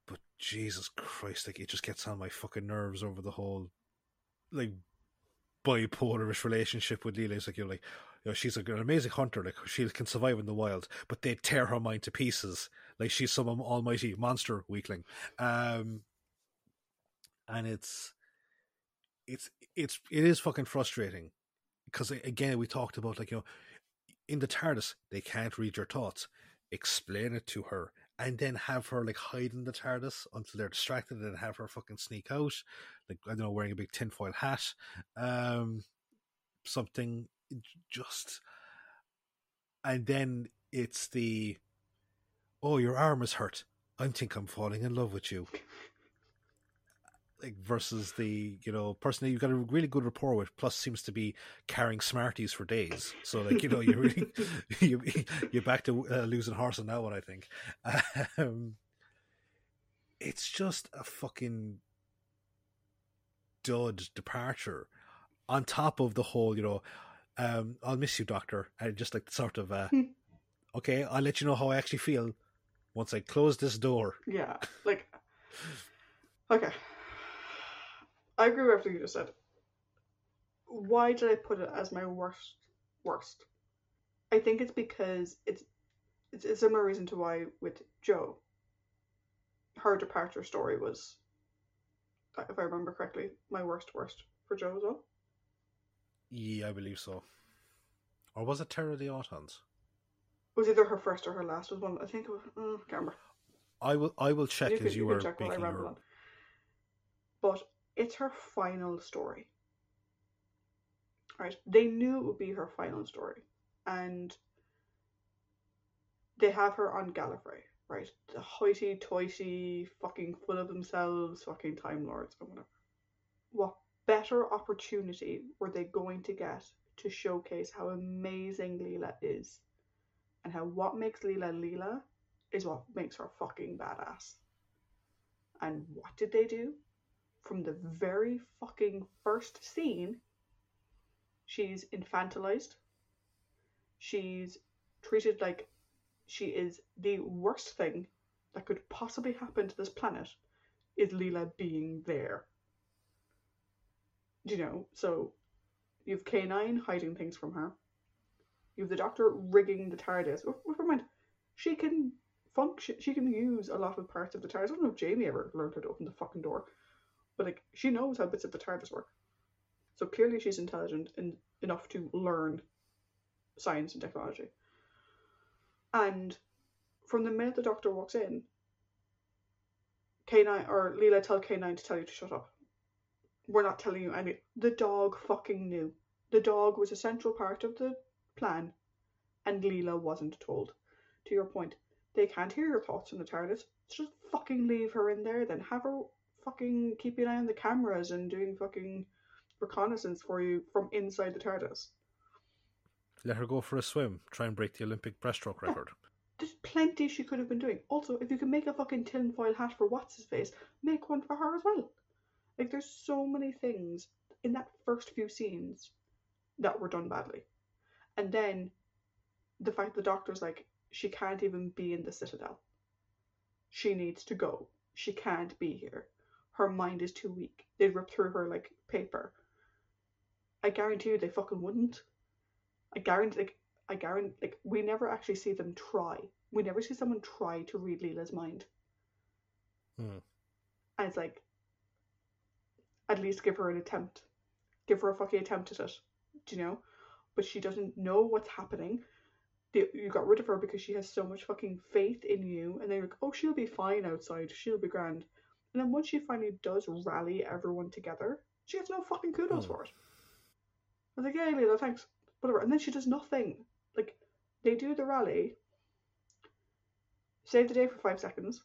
But Jesus Christ, like it just gets on my fucking nerves over the whole like bipolarish relationship with Leela. It's like you're like, you know, she's like an amazing hunter, like she can survive in the wild, but they tear her mind to pieces. Like she's some almighty monster weakling. Um and it's it's it's it is fucking frustrating because again we talked about like you know in the TARDIS they can't read your thoughts. Explain it to her and then have her like hide in the TARDIS until they're distracted and have her fucking sneak out, like I don't know, wearing a big tinfoil hat, um, something just, and then it's the, oh, your arm is hurt. I think I'm falling in love with you. Like versus the you know person that you've got a really good rapport with, plus seems to be carrying Smarties for days. So like you know you really you you're back to uh, losing horse on that one. I think. Um, it's just a fucking dud departure on top of the whole you know um i'll miss you doctor and just like sort of uh okay i'll let you know how i actually feel once i close this door Yeah, like, okay. I agree with everything you just said. Why did I put it as my worst? Worst. I think it's because it's it's a similar reason to why with Jo. Her departure story was, if I remember correctly, my worst worst for Jo as well. Yeah, I believe so. Or was it Terror of the Autons? It was either her first or her last. Was one I think. It was, uh, can't remember. I will. I will check you as can, you, you were check what I making ramble your. But it's her final story. Right? They knew it would be her final story, and they have her on Gallifrey. Right? The hoity-toity, fucking full of themselves, fucking time lords or whatever. What better opportunity were they going to get to showcase how amazing Leela is, and how what makes Leela Leela is what makes her fucking badass. And what did they do? From the very fucking first scene, she's infantilized. She's treated like she is the worst thing that could possibly happen to this planet is Leela being there. You know? So you have K9 hiding things from her. You have the Doctor rigging the TARDIS. Never mind. She can function. She can use a lot of parts of the TARDIS. I don't know if Jamie ever learned how to open the fucking door, but like she knows how bits of the TARDIS work. So clearly she's intelligent and enough to learn science and technology. And from the minute the Doctor walks in, K9 or Leela tell K9 to tell you to shut up. We're not telling you any. The dog fucking knew. The dog was a central part of the plan, and Leela wasn't told. To your point, they can't hear your thoughts in the TARDIS. Just fucking leave her in there, then have her fucking keep an eye on the cameras and doing fucking reconnaissance for you from inside the TARDIS. Let her go for a swim. Try and break the Olympic breaststroke record. There's plenty she could have been doing. Also, if you can make a fucking tinfoil hat for what's his face, make one for her as well. Like, there's so many things in that first few scenes that were done badly. And then the fact the doctor's like, she can't even be in the Citadel. She needs to go. She can't be here. Her mind is too weak. They'd rip through her like paper. I guarantee you they fucking wouldn't. I guarantee, like, I guarantee, like, we never actually see them try. We never see someone try to read Leela's mind. Hmm. And it's like, at least give her an attempt. Give her a fucking attempt at it. Do you know? But she doesn't know what's happening. You got rid of her because she has so much fucking faith in you, and then you're like, oh, she'll be fine outside. She'll be grand. And then once she finally does rally everyone together, she gets no fucking kudos Hmm. for it. I was like, yeah, Leela, thanks. Whatever. And then she does nothing. Like, they do the rally, save the day for five seconds.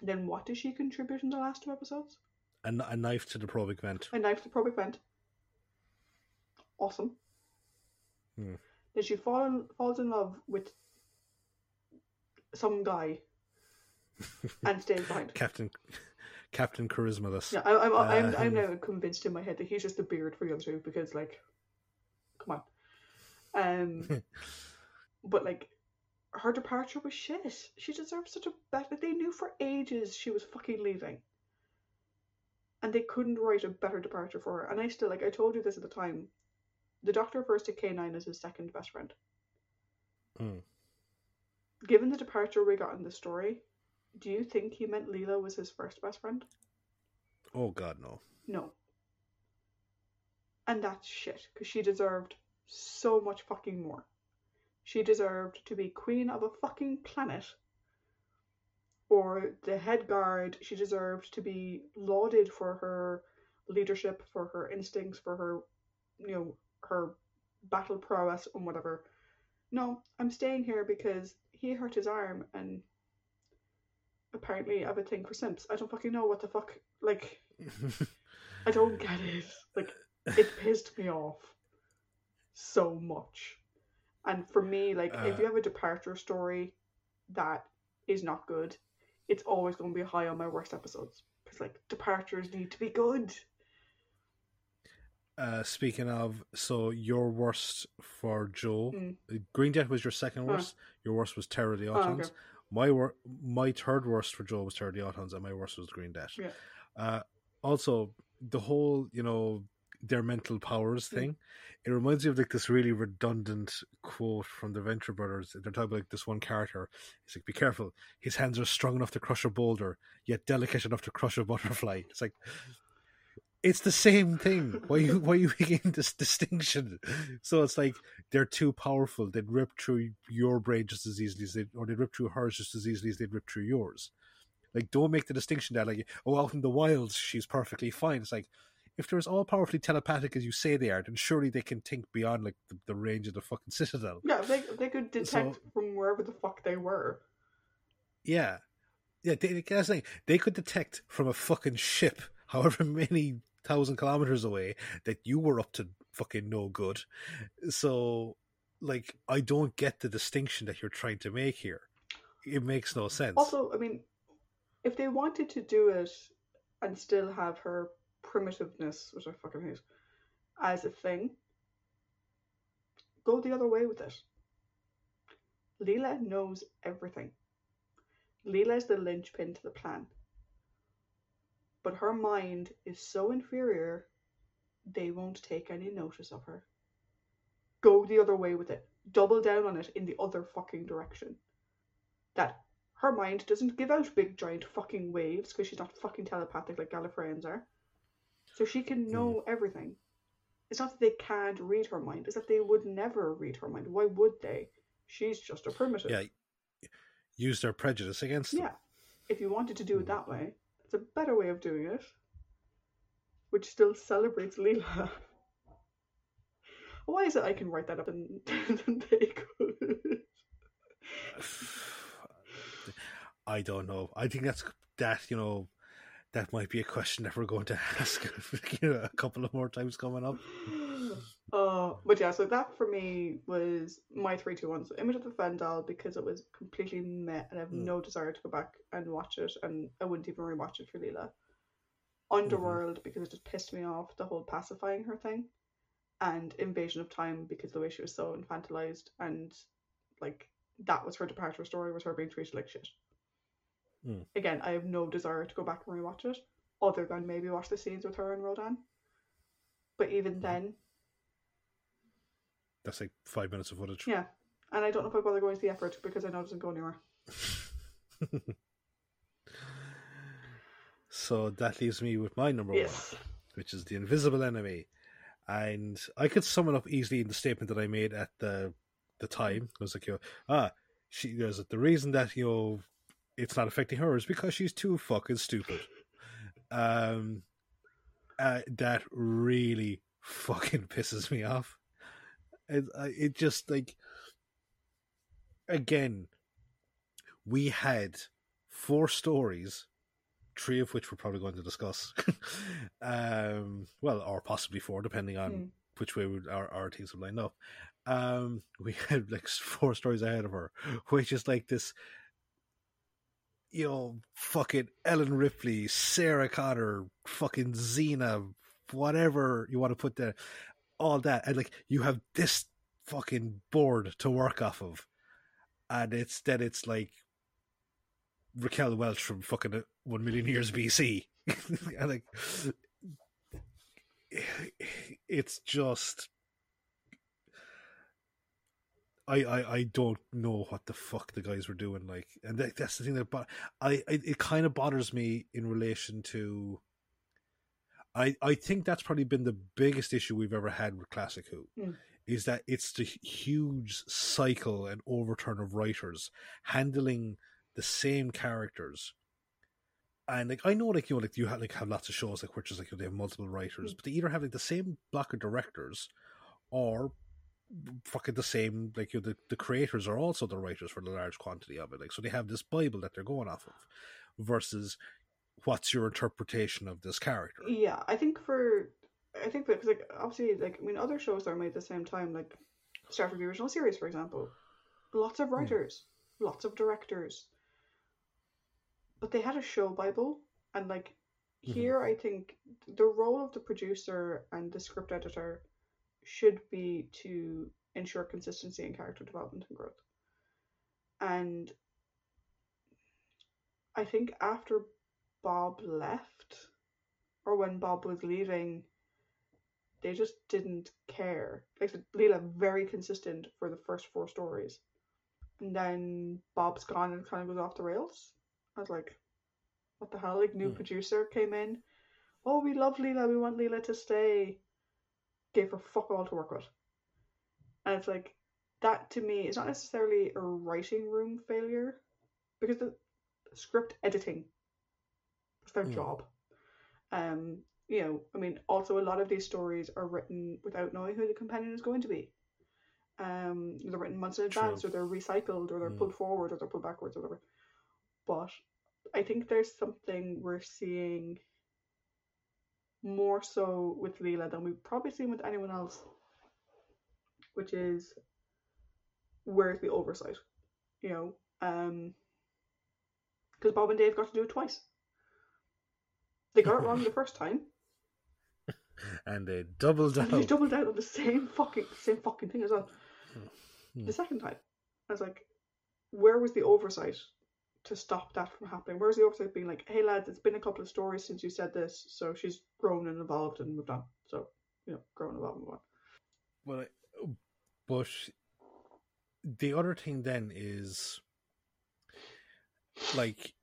Then what does she contribute in the last two episodes? A, a knife to the probic vent. A knife to the probic vent. Awesome. Hmm. Then she fall in, falls in love with some guy and stays behind. Captain Captain Charismaless. Yeah, I, I'm, I'm, I'm Um, now convinced in my head that he's just a beard for the other two because, like, come on. Um, but like, her departure was shit. She deserves such a better. They knew for ages she was fucking leaving, and they couldn't write a better departure for her. And I still like. I told you this at the time. The Doctor refers to K nine as his second best friend. Hmm. Given the departure we got in the story, do you think he meant Leela was his first best friend? Oh God, no. No. And that's shit, because she deserved so much fucking more. She deserved to be queen of a fucking planet. Or the head guard, she deserved to be lauded for her leadership, for her instincts, for her, you know, her battle prowess and whatever. No, I'm staying here because he hurt his arm and apparently I have a thing for simps. I don't fucking know what the fuck, like, I don't get it. Like, it pissed me off so much. And for me, like, if Uh. you have a departure story that is not good, it's always going to be high on my worst episodes. Because, like, departures need to be good. Uh, speaking of, so your worst for Jo, Mm. Green Death was your second Huh. worst. Your worst was Terror of the Oh, okay. My wor- my third worst for Jo was Terror of the Autons, and my worst was Green Death. Yeah. Uh, also, the whole you know their mental powers Mm. thing. It reminds me of like this really redundant quote from the Venture Brothers. They're talking about like this one character. He's like, "Be careful. His hands are strong enough to crush a boulder, yet delicate enough to crush a butterfly." It's like it's the same thing. Why you why you making this distinction? So it's like they're too powerful. They'd rip through your brain just as easily as they, or they'd rip through hers just as easily as they'd rip through yours. Like, don't make the distinction that like, oh, out in the wilds she's perfectly fine. It's like if they're as all powerfully telepathic as you say they are, then surely they can think beyond like the, the range of the fucking citadel. Yeah, they they could detect so, from wherever the fuck they were. Yeah, yeah. They, that's like they could detect from a fucking ship, however many thousand kilometers away, that you were up to fucking no good. So, like, I don't get the distinction that you're trying to make here. It makes no sense. Also, I mean, if they wanted to do it and still have her primitiveness, which I fucking hate, as a thing, go the other way with it. Leela knows everything. Leela is the linchpin to the plan. But her mind is so inferior, they won't take any notice of her. Go the other way with it. Double down on it in the other fucking direction. That her mind doesn't give out big giant fucking waves because she's not fucking telepathic like Gallifreyans are. So she can know mm. everything. It's not that they can't read her mind, it's that they would never read her mind. Why would they? She's just a primitive. Yeah. Use their prejudice against them. Yeah. If you wanted to do it hmm. that way, it's a better way of doing it. Which still celebrates Leela. Why is it I can write that up and, and they could? I don't know. I think that's that, you know, that might be a question that we're going to ask you know, a couple of more times coming up. Uh, but yeah, so that for me was my three, two, one. So Image of the Fendahl because it was completely met, and I have mm. no desire to go back and watch it, and I wouldn't even rewatch it for Leela. Underworld mm-hmm. because it just pissed me off the whole pacifying her thing, and Invasion of Time because the way she was so infantilized and like that was her departure story was her being treated like shit. Mm. Again, I have no desire to go back and rewatch it, other than maybe watch the scenes with her and Rodan. But even mm. then, that's like five minutes of footage. Yeah, and I don't know if I bother going to the effort because I know it doesn't go anywhere. so that leaves me with my number yes. one, which is the Invisible Enemy, and I could sum it up easily in the statement that I made at the the time. I was like, you know, ah, she goes, the reason that you know it's not affecting her is because she's too fucking stupid. Um, uh, that really fucking pisses me off. It, uh, it just like again, we had four stories, three of which we're probably going to discuss. um, well, or possibly four, depending on mm. which way our our teams would line up. Um, we had like four stories ahead of her, which is like this you know, fucking Ellen Ripley, Sarah Connor, fucking Xena, whatever you want to put there, all that, and like you have this fucking board to work off of, and it's then it's like Raquel Welch from fucking uh, one million years BC, and like it's just I, I, I don't know what the fuck the guys were doing. Like, and that, that's the thing that, but I, I it kind of bothers me in relation to. I, I think that's probably been the biggest issue we've ever had with Classic Who, mm. is that it's the huge cycle and overturn of writers handling the same characters and like I know, like you know, like you have like have lots of shows like which is like they have multiple writers, mm. but they either have like the same block of directors, or fucking the same. Like you know, the the creators are also the writers for the large quantity of it. Like so, they have this Bible that they're going off of, versus what's your interpretation of this character? Yeah, I think for I think because like obviously like I mean other shows are made at the same time like Star Trek the original series for example, lots of hmm. writers, mm. lots of directors, but they had a show Bible and like mm-hmm. here. I think the role of the producer and the script editor should be to ensure consistency in character development and growth. And I think after Bob left, or when Bob was leaving, they just didn't care. Like Leela, very consistent for the first four stories. And then Bob's gone and kind of goes off the rails. I was like, what the hell? Like, new mm. producer came in "Oh, we love Leela. We want Leela to stay." Gave her fuck all to work with, and it's like that to me is not necessarily a writing room failure because the script editing their Mm. job. Um, you know, I mean, also a lot of these stories are written without knowing who the companion is going to be. Um, they're written months in True. advance, or they're recycled, or they're Mm. pulled forward, or they're pulled backwards, or whatever. But I think there's something we're seeing more so with Leela than we've probably seen with anyone else, which is where's the oversight? You know, um, because Bob and Dave got to do it twice. They got it wrong the first time, And they doubled and they down. doubled down on the same fucking same fucking thing as well. Hmm. The second time, I was like, where was the oversight to stop that from happening? Where's the oversight being like, hey lads, it's been a couple of stories since you said this, so she's grown and evolved and moved on. So you know, grown, evolved, and moved on. Well, I- but the other thing then is like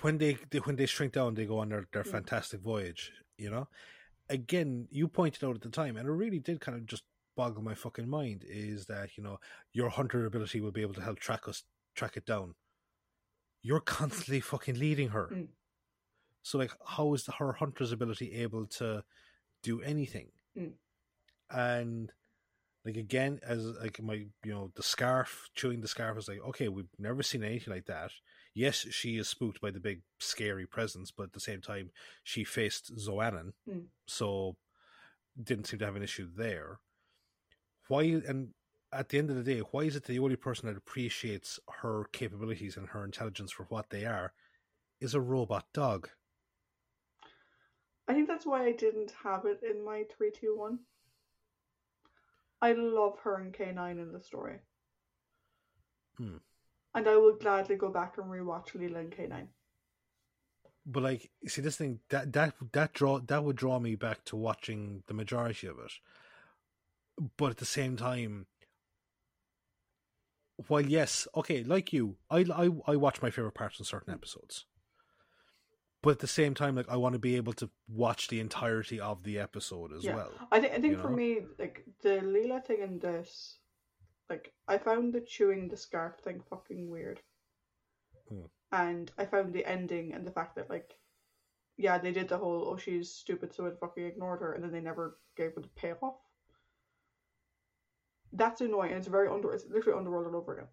when they, they when they shrink down, they go on their, their Yeah. fantastic voyage. You know, again, you pointed out at the time, and it really did kind of just boggle my fucking mind. Is that you know your hunter ability will be able to help track us track it down. You're constantly fucking leading her. Mm. So like, how is her hunter's ability able to do anything? Mm. And like again, as like my you know the scarf chewing the scarf is like okay, we've never seen anything like that. Yes, she is spooked by the big scary presence, but at the same time, she faced Xoanon, Mm. so didn't seem to have an issue there. Why and at the end of the day, why is it the only person that appreciates her capabilities and her intelligence for what they are is a robot dog? I think that's why I didn't have it in my three two one. I love her and K nine in the story. Hmm. And I will gladly go back and rewatch Leela and K nine. But like, you see, this thing that that that draw that would draw me back to watching the majority of it. But at the same time, while yes, okay, like you, I I I watch my favorite parts in certain episodes. But at the same time, like I want to be able to watch the entirety of the episode as Yeah. well. I think I think for know? me, like the Leela thing in this, like I found the chewing the scarf thing fucking weird. Hmm. And I found the ending and the fact that like yeah, they did the whole oh she's stupid so it fucking ignored her and then they never gave her the payoff. That's annoying and it's very under it's literally underworld all over again.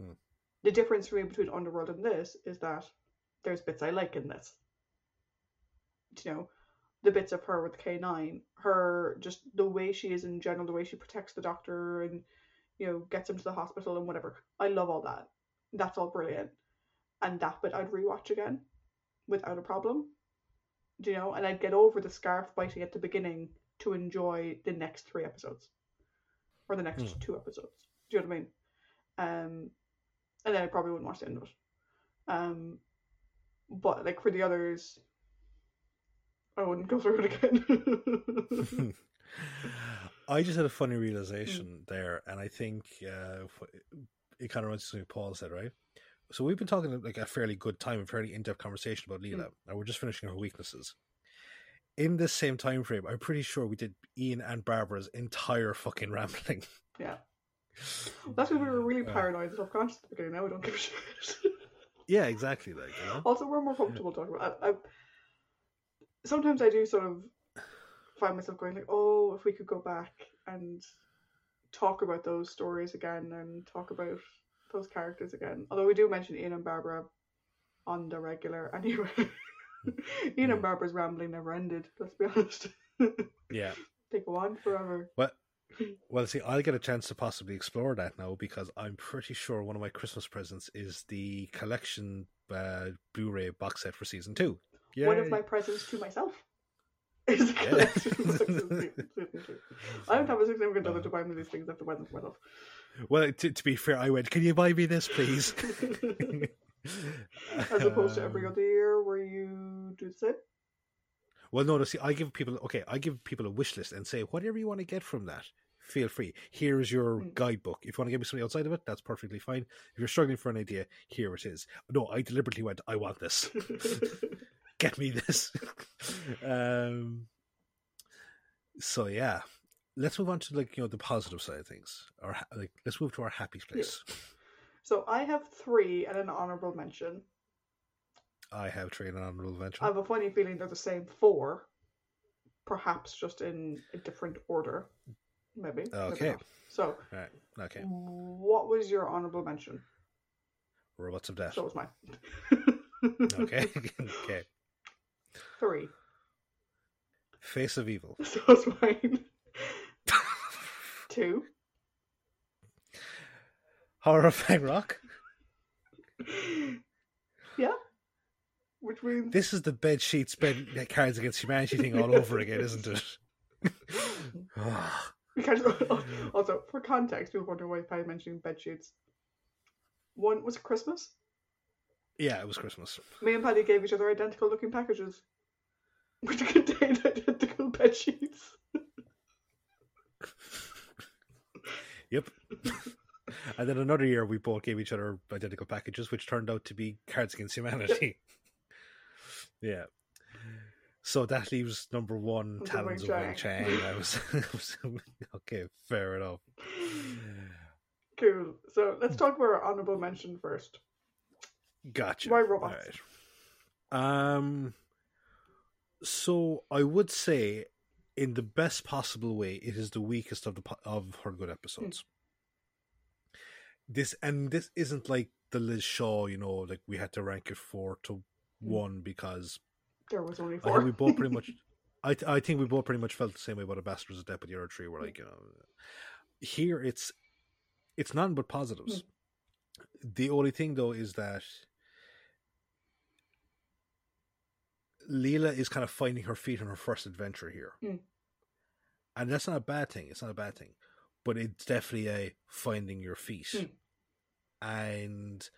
Hmm. The difference for me between underworld and this is that there's bits I like in this. You know, the bits of her with K9, her just the way she is in general, the way she protects the doctor and you know gets him to the hospital and whatever. I love all that. That's all brilliant, and that bit I'd rewatch again without a problem. Do you know? And I'd get over the scarf biting at the beginning to enjoy the next three episodes or the next Hmm. two episodes. Do you know what I mean? Um, and then I probably wouldn't watch the end of it. Um, but like for the others, I wouldn't go through it again. I just had a funny realization there, and I think uh, it kind of runs to what Paul said, right? So we've been talking like a fairly good time, a fairly in-depth conversation about Leela, and we're just finishing her weaknesses. In this same time frame, I'm pretty sure we did Ian and Barbara's entire fucking rambling. yeah. That's because we were really Uh, paranoid and self-conscious at the beginning. Now we don't give a shit. yeah, exactly. Like, you know? also, we're more comfortable talking about. I, I, sometimes I do sort of find myself going like, "Oh, if we could go back and talk about those stories again and talk about those characters again." Although we do mention Ian and Barbara on the regular anyway. Ian and Mm. Barbara's rambling never ended. Let's be honest. Yeah. they go on forever. Well, well, see, I'll get a chance to possibly explore that now because I'm pretty sure one of my Christmas presents is the collection uh, Blu-ray box set for season two. One of my presents to myself is a Yeah. collection of books of season. I don't have a significant other to buy me these things. I have to buy them for myself. Well, to, to be fair, I went. Can you buy me this, please? As opposed to every Um, other year where you do the same. Well, no, no. See, I give people okay. I give people a wish list and say whatever you want to get from that. Feel free. Here is your Mm. guidebook. If you want to give me something outside of it, that's perfectly fine. If you're struggling for an idea, here it is. No, I deliberately went. I want this. get me this. um, so yeah, let's move on to like you know the positive side of things, or like let's move to our happy place. So I have three and an honorable mention. I have three and an honorable mention. I have a funny feeling they're the same four, perhaps just in a different order. Maybe. maybe Okay. not. So, Right. Okay. what was your honorable mention? Robots of Death. So was mine. Okay. okay. Three. Face of Evil. So was mine. Two. Horror Fang Rock. Yeah. Which means This is the bed sheets, bed Cards Against Humanity thing all over again, isn't it? Because also for context, people wonder why I mentioning bed sheets. One was it Christmas. Yeah, it was Christmas. Me and Paddy gave each other identical looking packages, which contained identical bed sheets. Yep. and then another year, we both gave each other identical packages, which turned out to be Cards Against Humanity. yeah. So that leaves number one, The Talons of Weng-Chiang. I was, I was okay, fair enough. Cool. So let's talk about our honorable mention first. Gotcha. Why robots? Alright. Um. So I would say, in the best possible way, it is the weakest of the of her good episodes. Hmm. This and this isn't like the Liz Shaw, you know, like we had to rank it four to hmm. one because There was only I four. think we both pretty much. I th- I think we both pretty much felt the same way about Ambassadors of but the other three were like, hmm. you know, here it's it's none but positives. The only thing though is that Leela is kind of finding her feet on her first adventure here, Mm. and that's not a bad thing. It's not a bad thing, but it's definitely a finding your feet, Mm. and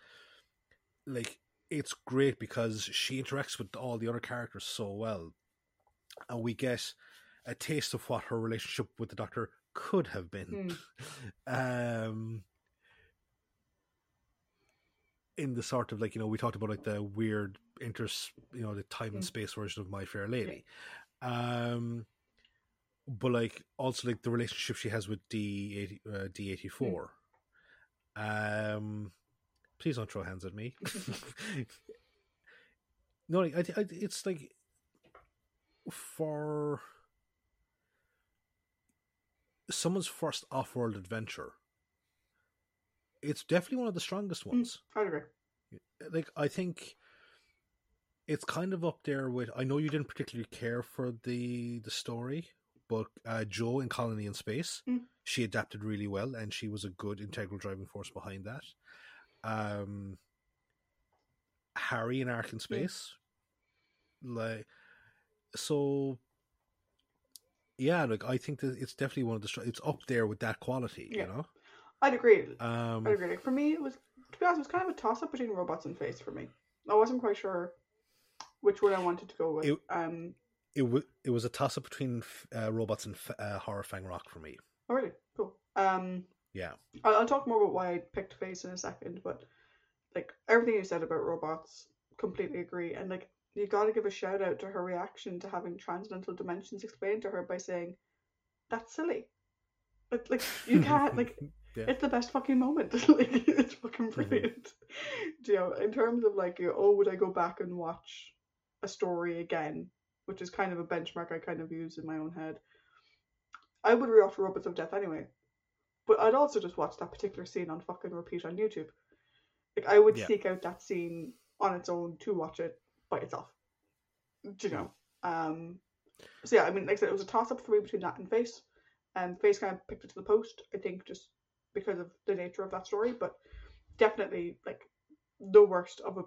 like it's great because she interacts with all the other characters so well, and we get a taste of what her relationship with the Doctor could have been. um, in the sort of like you know we talked about like the weird inter you know the time and Mm. space version of My Fair Lady, um, but like also like the relationship she has with D eighty uh, D eighty four. Um, please don't throw hands at me. no, like, I, I, it's like for someone's first off-world adventure. It's definitely one of the strongest ones I'd agree. like I think it's kind of up there with. I know you didn't particularly care for the the story, but uh, Jo in Colony in Space, Mm. she adapted really well, and she was a good integral driving force behind that. Um, Harry in Ark in Space, like so. Yeah, like I think that it's definitely one of the. It's up there with that quality, Yeah. you know. I'd agree. Um, I'd agree. For me, it was to be honest, it was kind of a toss up between robots and face for me. I wasn't quite sure which one I wanted to go with. It- um, it was it was a toss up between uh, robots and F- uh, horror Fang Rock for me. oh really cool. Um, Yeah. I'll, I'll talk more about why I picked face in a second, but like everything you said about robots, completely agree. And like you got to give a shout out to her reaction to having transcendental dimensions explained to her by saying, "That's silly." Like, like you can't like Yeah. it's the best fucking moment. like it's fucking brilliant. Do you know, in terms of like, you know, oh, would I go back and watch a story again, which is kind of a benchmark I kind of use in my own head. I would rewatch Robots of Death anyway, but I'd also just watch that particular scene on fucking repeat on YouTube. Like I would Yeah. seek out that scene on its own to watch it by itself. Do you know? Um. So yeah, I mean, like I said, it was a toss up for me between that and Face, and Face kind of picked it to the post. I think just because of the nature of that story, but definitely like the worst of a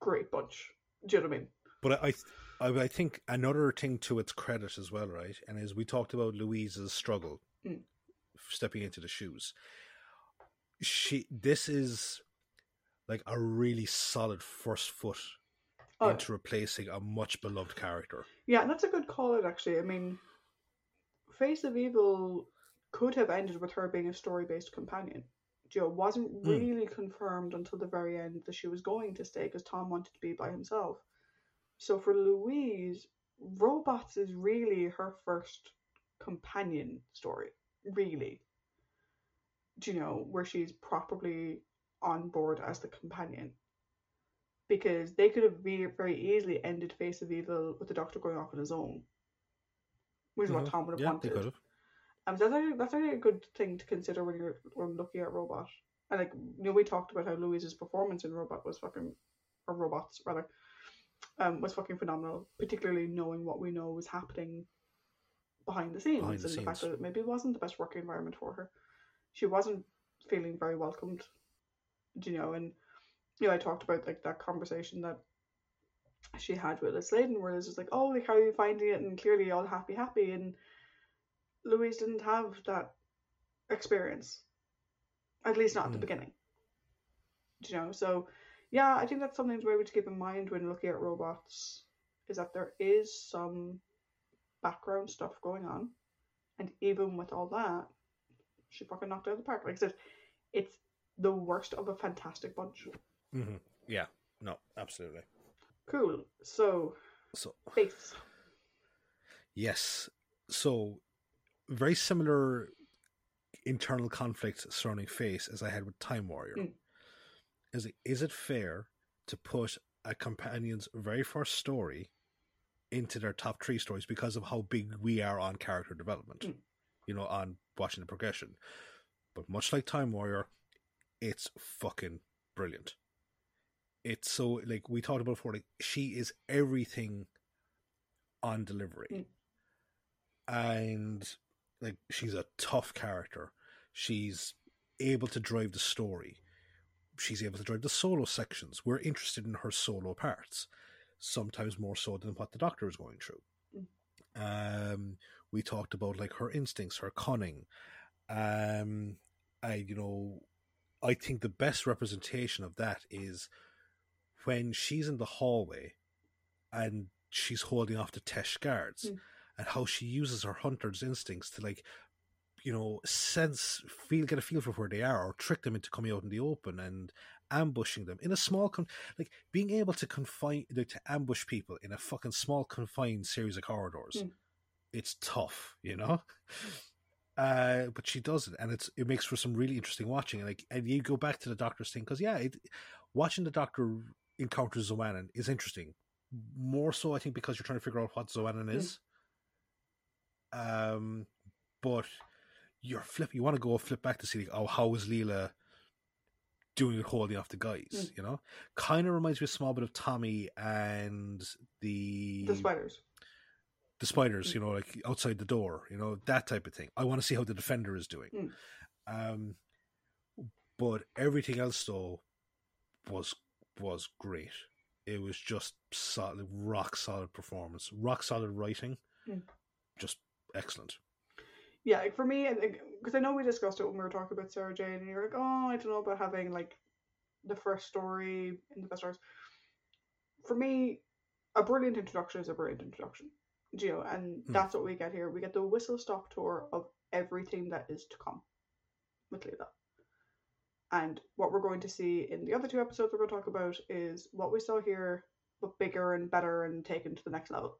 great bunch. Do you know what I mean? But I, I, I think another thing to its credit as well, right? And as we talked about Louise's struggle, Mm. stepping into the shoes. She, this is like a really solid first foot Oh, into replacing a much beloved character. Yeah, and that's a good call out actually. I mean, Face of Evil could have ended with her being a story based companion. Joe wasn't Hmm. really confirmed until the very end that she was going to stay because Tom wanted to be by himself. So for Louise, robots is really her first companion story, really. Do you know, where she's properly on board as the companion. Because they could have very easily ended Face of Evil with the Doctor going off on his own. Which is what Mhm. Tom would have Yeah, they wanted. Um, so that's actually, that's actually a good thing to consider when you're when looking at Robot. And like you know, we talked about how Louise's performance in Robot was fucking, or Robots rather, um, was fucking phenomenal. Particularly knowing what we know was happening behind the scenes Behind the and the fact scenes. that maybe it wasn't the best working environment for her. She wasn't feeling very welcomed, you know. And you know, I talked about like that conversation that she had with Lis Sladen, where it's just like, oh, like how are you finding it? And clearly all happy, happy, and Louise didn't have that experience, at least not at the Mm. beginning. Do you know? So, yeah, I think that's something to maybe to keep in mind when looking at robots is that there is some background stuff going on, and even with all that, she fucking knocked out of the park. Like I said, it's the worst of a fantastic bunch. hmm Yeah, no, absolutely. Cool. So, So face. yes, so very similar internal conflict surrounding Face as I had with Time Warrior. Mm. Is it is it fair to put a companion's very first story into their top three stories because of how big we are on character development? Mm. You know, on watching the progression. But much like Time Warrior, it's fucking brilliant. It's so like we talked about before, like she is everything on delivery. Mm. And like she's a tough character. She's able to drive the story. She's able to drive the solo sections. We're interested in her solo parts, sometimes more so than what the doctor is going through. Um, we talked about like her instincts, her cunning. Um, I you know, I think the best representation of that is when she's in the hallway and she's holding off the Tesh guards Mm. And how she uses her hunter's instincts to like you know sense feel get a feel for where they are or trick them into coming out in the open and ambushing them in a small con- like being able to confine like, to ambush people in a fucking small confined series of corridors Mm. it's tough you know uh but she does it and it's it makes for some really interesting watching and like and you go back to the doctor's thing because yeah it, watching the doctor encounter Xoanon is interesting more so i think because you're trying to figure out what Xoanon Mm. Um but you're flip you want to go flip back to see like, oh how is Leela doing it holding off the guys Mm. you know kind of reminds me a small bit of Tommy and the The spiders. the spiders, Mm. you know, like outside the door, you know, that type of thing. I want to see how the defender is doing. Mm. Um, but everything else though was was great. It was just solid, rock solid performance, rock solid writing, Mm. just excellent. Yeah, for me, because I know we discussed it when we were talking about Sarah Jane, and you're like, oh, I don't know about having like the first story in the best stars. For me, a brilliant introduction is a brilliant introduction, Jo, and Hmm. that's what we get here. We get the whistle stop tour of everything that is to come with Leela. And what we're going to see in the other two episodes we're going to talk about is what we saw here, but bigger and better and taken to the next level.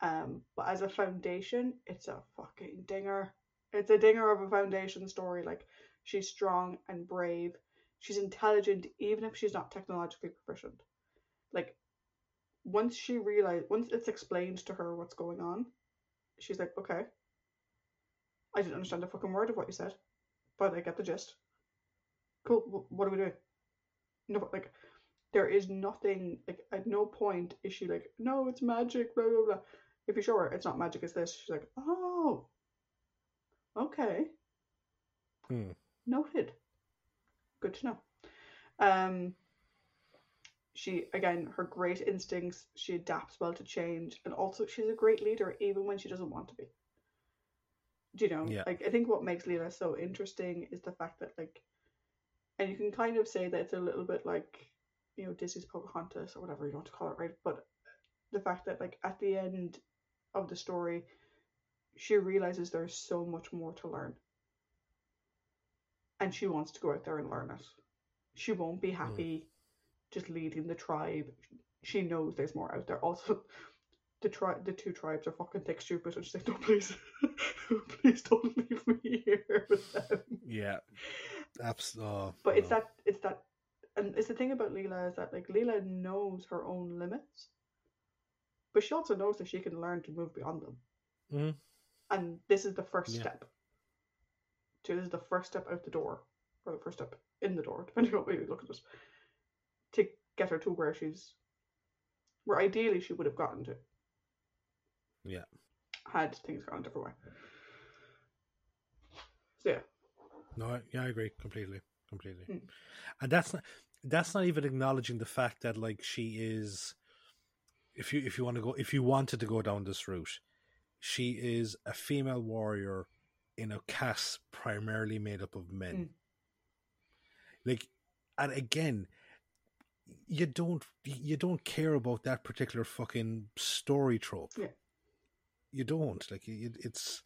Um, but as a foundation, it's a fucking dinger. It's a dinger of a foundation story. Like she's strong and brave. She's intelligent, even if she's not technologically proficient. Like once she realized, once it's explained to her what's going on, she's like, okay, I didn't understand a fucking word of what you said, but I get the gist. Cool. What are we doing? No, like there is nothing. Like at no point is she like, no, it's magic. Blah blah blah. If you're sure it's not magic, it's this. She's like, oh, okay, Hmm. noted. Good to know. Um, she again, her great instincts. She adapts well to change, and also she's a great leader, even when she doesn't want to be. Do you know? Yeah. Like I think what makes Leela so interesting is the fact that like, and you can kind of say that it's a little bit like, you know, Disney's Pocahontas or whatever you want to call it, right? But the fact that like at the end of the story, she realizes there's so much more to learn, and she wants to go out there and learn it. She won't be hmm. happy just leading the tribe. She knows there's more out there. Also, the tri- the two tribes are fucking thick stupid, and she's like, no, please, please don't leave me here with them. Yeah. Abs- oh, But it's that it's that, and it's the thing about Leela is that like Leela knows her own limits, but she also knows that she can learn to move beyond them. Mhm. And this is the first Yeah. step. So this is the first step out the door, or the first step in the door, depending on what way you look at it, to get her to where she's, where ideally she would have gotten to. Yeah. Had things gone a different way. So yeah, No, yeah, I agree completely, completely. Mm. And that's not that's not even acknowledging the fact that like she is. If you if you want to go if you wanted to go down this route, she is a female warrior in a cast primarily made up of men. Mm. Like, and again, you don't you don't care about that particular fucking story trope. Yeah. You don't like it, it's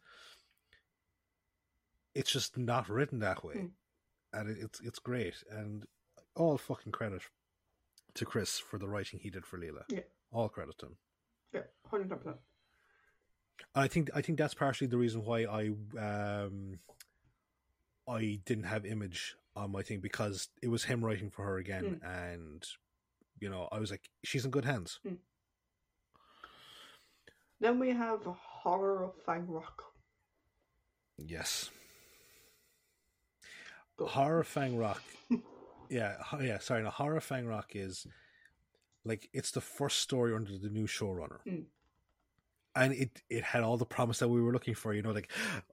it's just not written that way, Mm. and it, it's it's great and all fucking credit to Chris for the writing he did for Leela. Yeah. All credit to him. yeah, hundred percent. I think I think that's partially the reason why I um I didn't have image um, on my thing because it was him writing for her again hmm. and you know I was like she's in good hands. Hmm. Then we have Horror of Fang Rock. Yes. Go. Horror Fang Rock. yeah, yeah, sorry, no, Horror Fang Rock is like it's the first story under the new showrunner. Mm. And it, it had all the promise that we were looking for, you know, like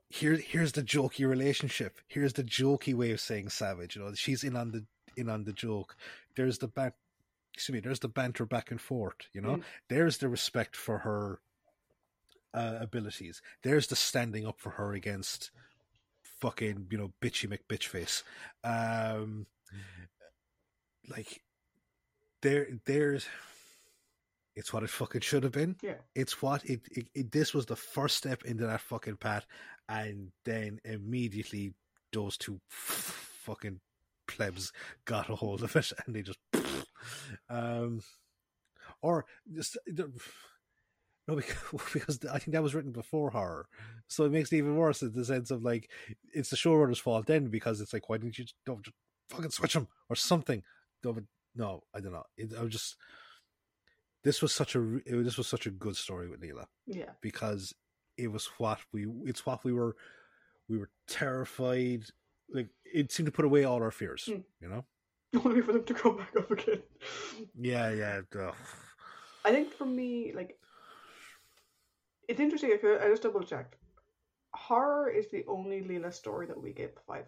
here here's the jokey relationship. Here's the jokey way of saying savage, you know, she's in on the in on the joke. There's the ban excuse me, there's the banter back and forth, you know. Mm. There's the respect for her uh, abilities. There's the standing up for her against fucking, you know, bitchy McBitchface. Um like there there's it's what it fucking should have been. Yeah. It's what it, it, it this was the first step into that fucking path and then immediately those two fucking plebs got a hold of it and they just um or just no because, because I think that was written before horror so it makes it even worse in the sense of like it's the showrunner's fault then because it's like why didn't you don't just fucking switch them or something but no I don't know it, I was just this was such a it, this was such a good story with Leela Yeah. because it was what we it's what we were we were terrified like it seemed to put away all our fears Mm. you know Only for them to come back up again. yeah yeah ugh. I think for me, like, it's interesting. If I just double checked, horror is the only Leela story that we gave five.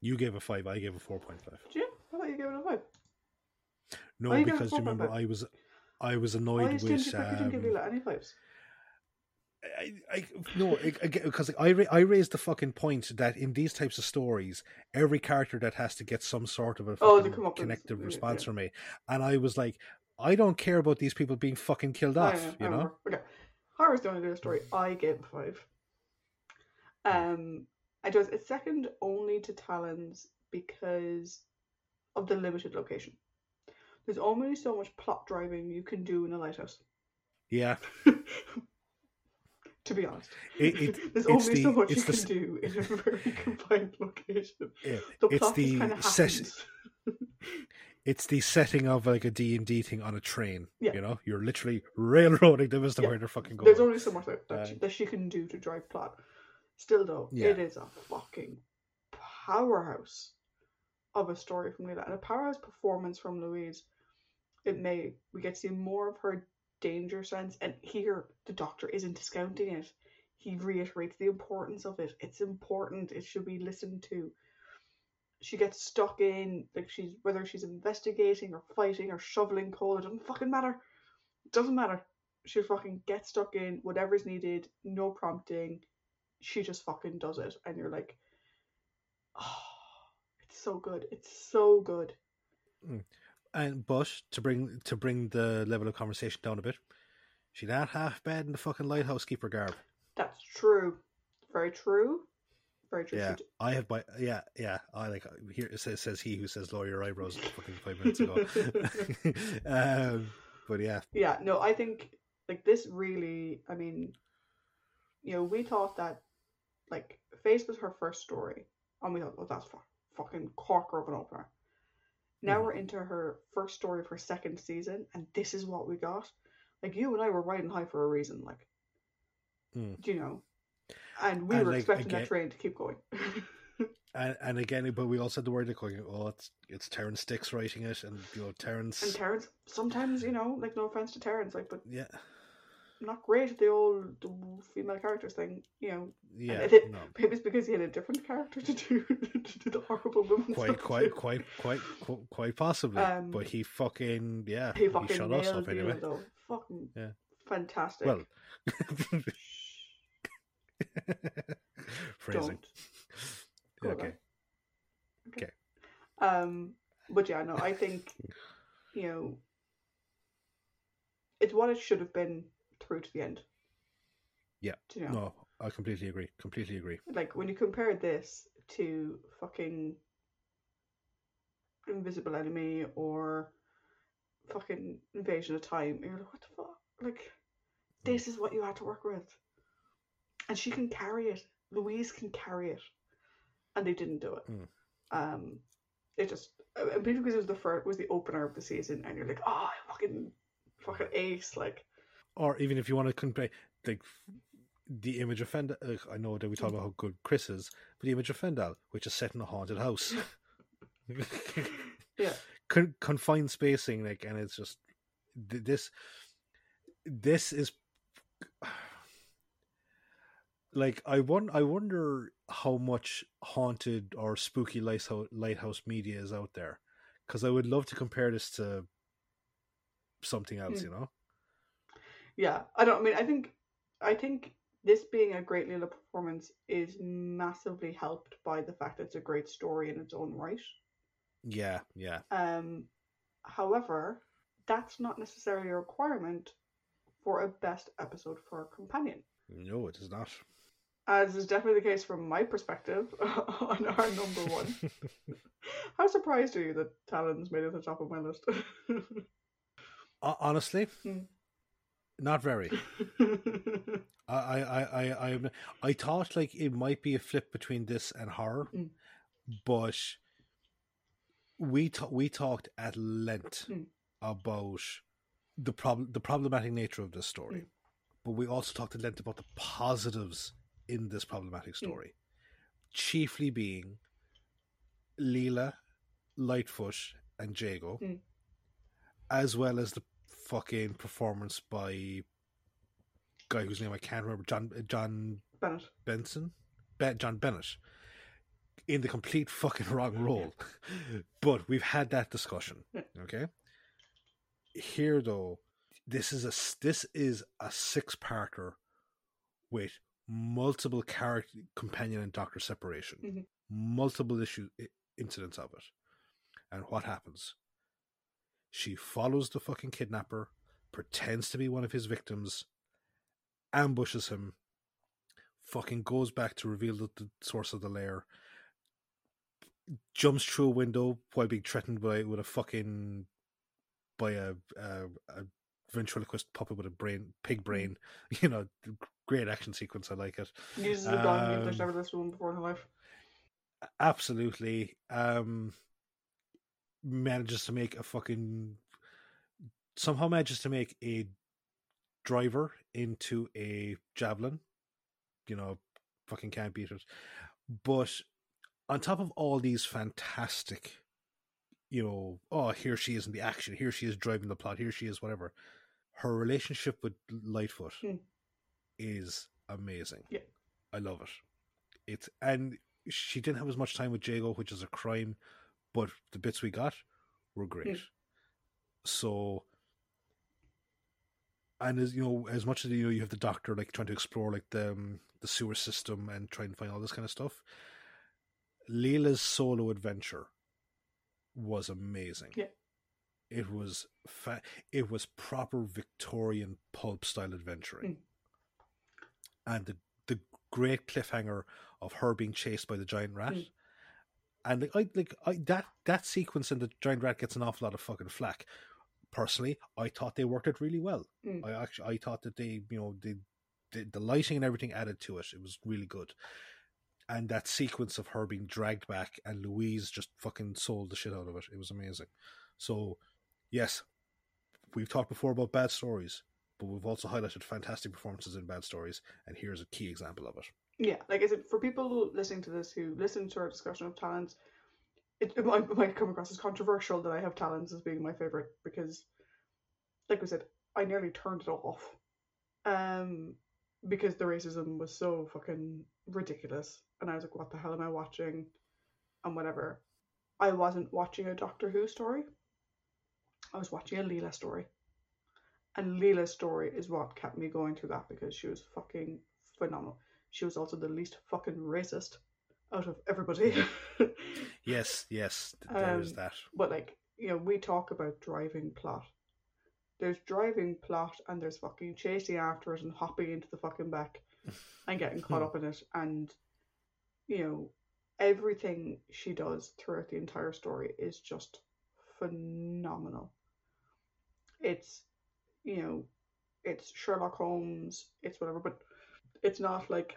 You gave a five i gave a 4.5 Did you? I thought you gave it a five. no Oh, you because you remember i was i was annoyed didn't you, with you didn't give um, Leela any fives? I, I no because I, ra- I raised the fucking point that in these types of stories every character that has to get some sort of a Oh, up with- connective response yeah. from me and i was like i don't care about these people being fucking killed off I you know. Okay. Horror is the only Leela story I gave a five. Um, I was it's second only to Talons because of the limited location. There's only so much plot driving you can do in a lighthouse. yeah to be honest. It- it- There's it's only the- so much you the can do in a very confined location. Yeah, The it's plot the kind of set- it's the setting of like a D and D thing on a train. Yeah. You know, you're literally railroading them as to Yeah. where they're fucking going. There's only so much that, that, Uh, she, that she can do to drive plot. Still, though, Yeah. it is a fucking powerhouse of a story from Leela and a powerhouse performance from Louise. It may we get to see more of her danger sense, and here the Doctor isn't discounting it. He reiterates the importance of it. It's important. It should be listened to. She gets stuck in like she's whether she's investigating or fighting or shoveling coal. It doesn't fucking matter. It doesn't matter she fucking gets stuck in whatever's needed, no prompting. She just fucking does it, and you're like, oh, it's so good. It's so good. And but to bring to bring the level of conversation down a bit, she not half bad in the fucking lighthouse keeper garb. That's true. Very true. Very true. Yeah, I have my yeah yeah. I like here it says says he who says lower your eyebrows fucking five minutes ago. um, but yeah, yeah, no, I think like this really. I mean, you know, we thought that like Face was her first story, and we thought, oh, that's fu- fucking corker of an opener. Now Mhm. we're into her first story of her second season, and this is what we got. Like you and I were riding high for a reason, like Mm. you know, and we And, were like, expecting again- that train to keep going. and and again, but we also had the word like, oh, it's it's Terrance Dicks writing it, and you know Terrance, and Terrance, sometimes you know, like no offense to Terrance, like but yeah, not great at the old female characters thing, you know. yeah, it- no, Maybe it's because he had a different character to do to do the horrible women quite quite too. quite quite quite possibly, Um, but he fucking yeah, He fucking shut nailed us up anyway. though. Fucking Yeah. fantastic. Well, phrasing. Okay. there. Okay. Um, but yeah, no, I think you know it's what it should have been through to the end. Yeah. You know? No, I completely agree. Completely agree. Like when you compare this to fucking Invisible Enemy or fucking Invasion of Time, you're like, what the fuck? Like, this is what you had to work with. And she can carry it. Louise can carry it. And they didn't do it. Mm. Um, it just, maybe because it was the first, was the opener of the season, and you're like, oh, fucking, fucking ace. Like, Or even if you want to compare, like the image of Fendahl. Like, I know that we talk about how good Chris is, but the image of Fendahl, which is set in a haunted house. yeah. Con- confined spacing, like, and it's just th- this. This is like I won. I wonder how much haunted or spooky lighthouse lighthouse media is out there, because I would love to compare this to something else. Hmm. You know. Yeah, I don't. I mean, I think, I think this being a great Leela performance is massively helped by the fact that it's a great story in its own right. Yeah. Yeah. Um, however, that's not necessarily a requirement for a best episode for a companion, No, it is not. as is definitely the case from my perspective on our number one. How surprised are you that Talon's made it to the top of my list? Honestly, Hmm. Not very. I, I, I, I, I, thought like it might be a flip between this and horror, Mm. but we ta- we talked at length Mm. about the problem, the problematic nature of this story, Mm. but we also talked at length about the positives in this problematic Hmm. story, chiefly being Leela, Lightfoot, and Jago, Mm. as well as the fucking performance by guy whose name I can't remember, John John Bennett. Benson, ben, John Bennett, in the complete fucking wrong role. but we've had that discussion. Okay. Here though, this is a this is a six parter with multiple character companion and doctor separation, Mhm. multiple issue incidents of it, and what happens? She follows the fucking kidnapper, pretends to be one of his victims, ambushes him, fucking goes back to reveal the, the source of the lair, jumps through a window while being threatened by with a fucking by a a, a ventriloquist puppet with a brain pig brain. You know, great action sequence. I like it. Uses a gun Um, he's never to one before in her life. Absolutely. Um, manages to make a fucking somehow manages to make a driver into a javelin. You know, fucking can't beat it. But on top of all these fantastic, you know, oh here she is in the action, here she is driving the plot, here she is, whatever. Her relationship with Lightfoot Hmm. is amazing. Yeah. I love it. It's and she didn't have as much time with Jago, which is a crime, but the bits we got were great. So, and as you know, as much as you know, you have the doctor like trying to explore like the um, the sewer system and try and find all this kind of stuff. Leela's solo adventure was amazing. Yeah. It was fa- it was proper Victorian pulp style adventuring. Mm. And the the great cliffhanger of her being chased by the giant rat. Mm. And like, I like I, that that sequence in the giant rat gets an awful lot of fucking flack. Personally, I thought they worked it really well. Mm. I actually I thought that they you know they, the the lighting and everything added to it. It was really good. And that sequence of her being dragged back and Louise just fucking sold the shit out of it. It was amazing. So, yes, we've talked before about bad stories, but we've also highlighted fantastic performances in bad stories, and here's a key example of it. Yeah, like I said, for people listening to this who listen to our discussion of Talons, it, it, might, it might come across as controversial that I have Talons as being my favorite because, like we said, I nearly turned it off, um, because the racism was so fucking ridiculous, and I was like, "What the hell am I watching?" and whatever. I wasn't watching a Doctor Who story. I was watching a Leela story. And Leela's story is what kept me going through that because she was fucking phenomenal. She was also the least fucking racist out of everybody. Yes, yes, th- there is Um, that. but like, you know, we talk about driving plot. There's driving plot and there's fucking chasing after it and hopping into the fucking back and getting caught up in it and you know, everything she does throughout the entire story is just phenomenal. It's you know, it's Sherlock Holmes, it's whatever, but it's not like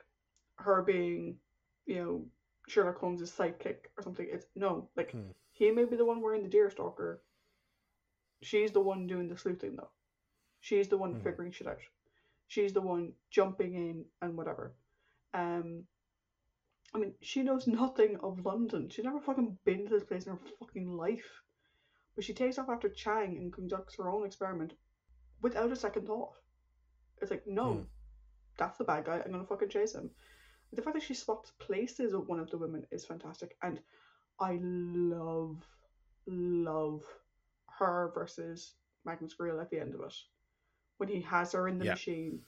her being, you know, Sherlock Holmes' sidekick or something. It's no, like Hmm. he may be the one wearing the deerstalker. She's the one doing the sleuthing though. She's the one Hmm. figuring shit out. She's the one jumping in and whatever. Um I mean, she knows nothing of London. She's never fucking been to this place in her fucking life. But she takes off after Chang and conducts her own experiment without a second thought. It's like, no, Hmm. That's the bad guy. I'm gonna fucking chase him. The fact that she swaps places with one of the women is fantastic, and I love, love her versus Magnus Greel at the end of it when he has her in the Yeah. machine,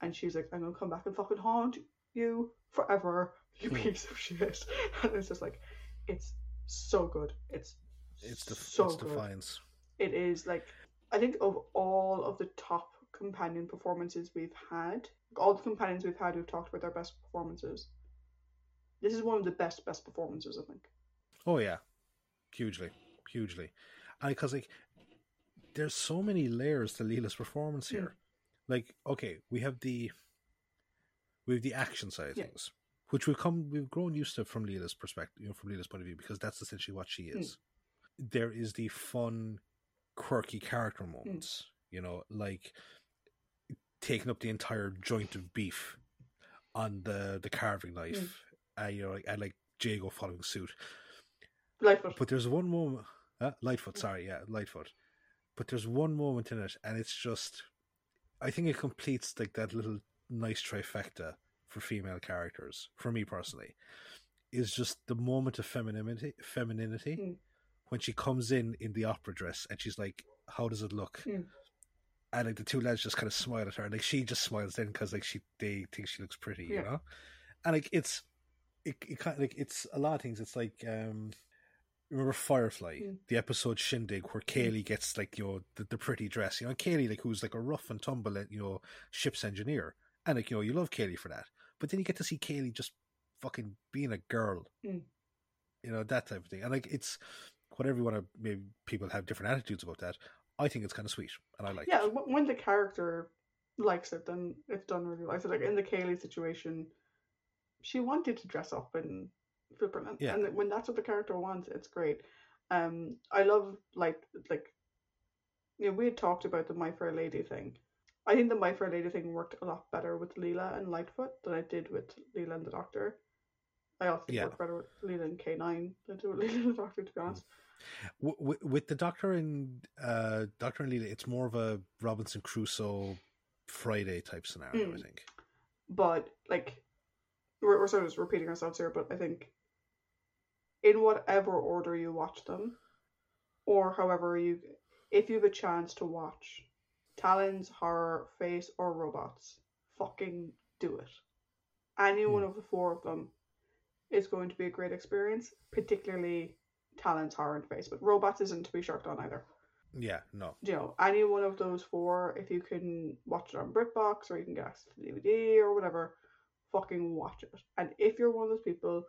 and she's like, "I'm gonna come back and fucking haunt you forever, you Hmm. piece of shit," and it's just like, it's so good. It's It's the so it's good defiance. it is like I think of all of the top companion performances we've had, all the companions we've had we've talked about their best performances. This is one of the best best performances, I think. Oh yeah, hugely, hugely, and because like there's so many layers to Leela's performance Hmm. here. Like, okay, we have the we have the action side of Yeah. things, which we've come we've grown used to from Leela's perspective, you know, from Leela's point of view, because that's essentially what she Hmm. is. There is the fun, quirky character Hmm. moments, you know, like taking up the entire joint of beef on the the carving knife, Hmm. uh, you know, like, and like Jago following suit. Lightfoot. But there's one moment, uh, Lightfoot, Mm. sorry, yeah, Lightfoot. But there's one moment in it, and it's just, I think it completes like that little nice trifecta for female characters. For me personally, is just the moment of femininity, femininity Mm. when she comes in in the opera dress, and she's like, "How does it look?" Mm. And like the two lads just kind of smile at her, and like she just smiles then because like she they think she looks pretty, you know. And like it's, it, it kind of like it's a lot of things. It's like um remember Firefly, Mm. the episode Shindig, where Kaylee gets like you know the, the pretty dress. You know, Kaylee like who's like a rough and tumble, you know, ship's engineer, and like you know you love Kaylee for that. But then you get to see Kaylee just fucking being a girl, Mm. you know that type of thing. And like it's whatever you want to. Maybe people have different attitudes about that. I think it's kind of sweet, and I like yeah, it. when the character likes it, then it's done really well. So like in the Kaylee situation, she wanted to dress up and feel brilliant, Yeah. and when that's what the character wants, it's great. Um, I love like like, you know, we had talked about the My Fair Lady thing. I think the My Fair Lady thing worked a lot better with Leela and Lightfoot than it did with Leela and the Doctor. I also Yeah. worked better with Leela and K nine than it did with Leela and the Doctor, to be honest. W- with the Doctor and uh, Doctor and Leela, it's more of a Robinson Crusoe Friday type scenario. I Mm. think. but like we're, we're sort of repeating ourselves here but i think in whatever order you watch them or however you if you have a chance to watch talons horror face or robots fucking do it any one Hmm. of the four of them is going to be a great experience particularly talons are in face but robots isn't to be shirked on either Yeah, no. you know, any one of those four, if you can watch it on BritBox or you can get access to the DVD or whatever, fucking watch it. And if you're one of those people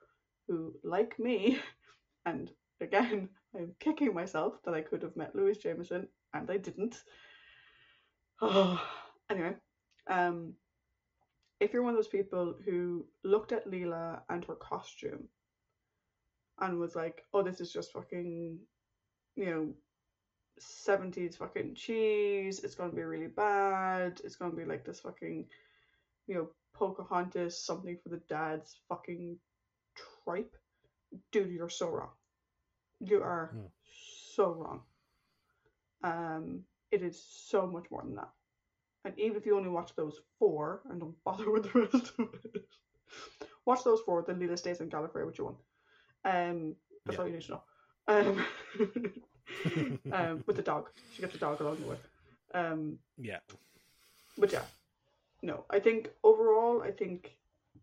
who, like me, and again, I'm kicking myself that I could have met Louise Jameson and I didn't. anyway, um, if you're one of those people who looked at Leela and her costume and was like, oh, this is just fucking, you know, 70s fucking cheese, it's gonna be really bad, it's gonna be like this fucking, you know, Pocahontas, something for the dads fucking tripe. Dude, you're so wrong. You are Hmm. so wrong. Um, it is so much more than that. And even if you only watch those four and don't bother with the rest of it, watch those four. Then Leela stays in Gallifrey with you one. Um, that's Yeah. all you need to know. Um, um, with the dog, she gets the dog along the way. Um, yeah. but yeah, no, I think overall, I think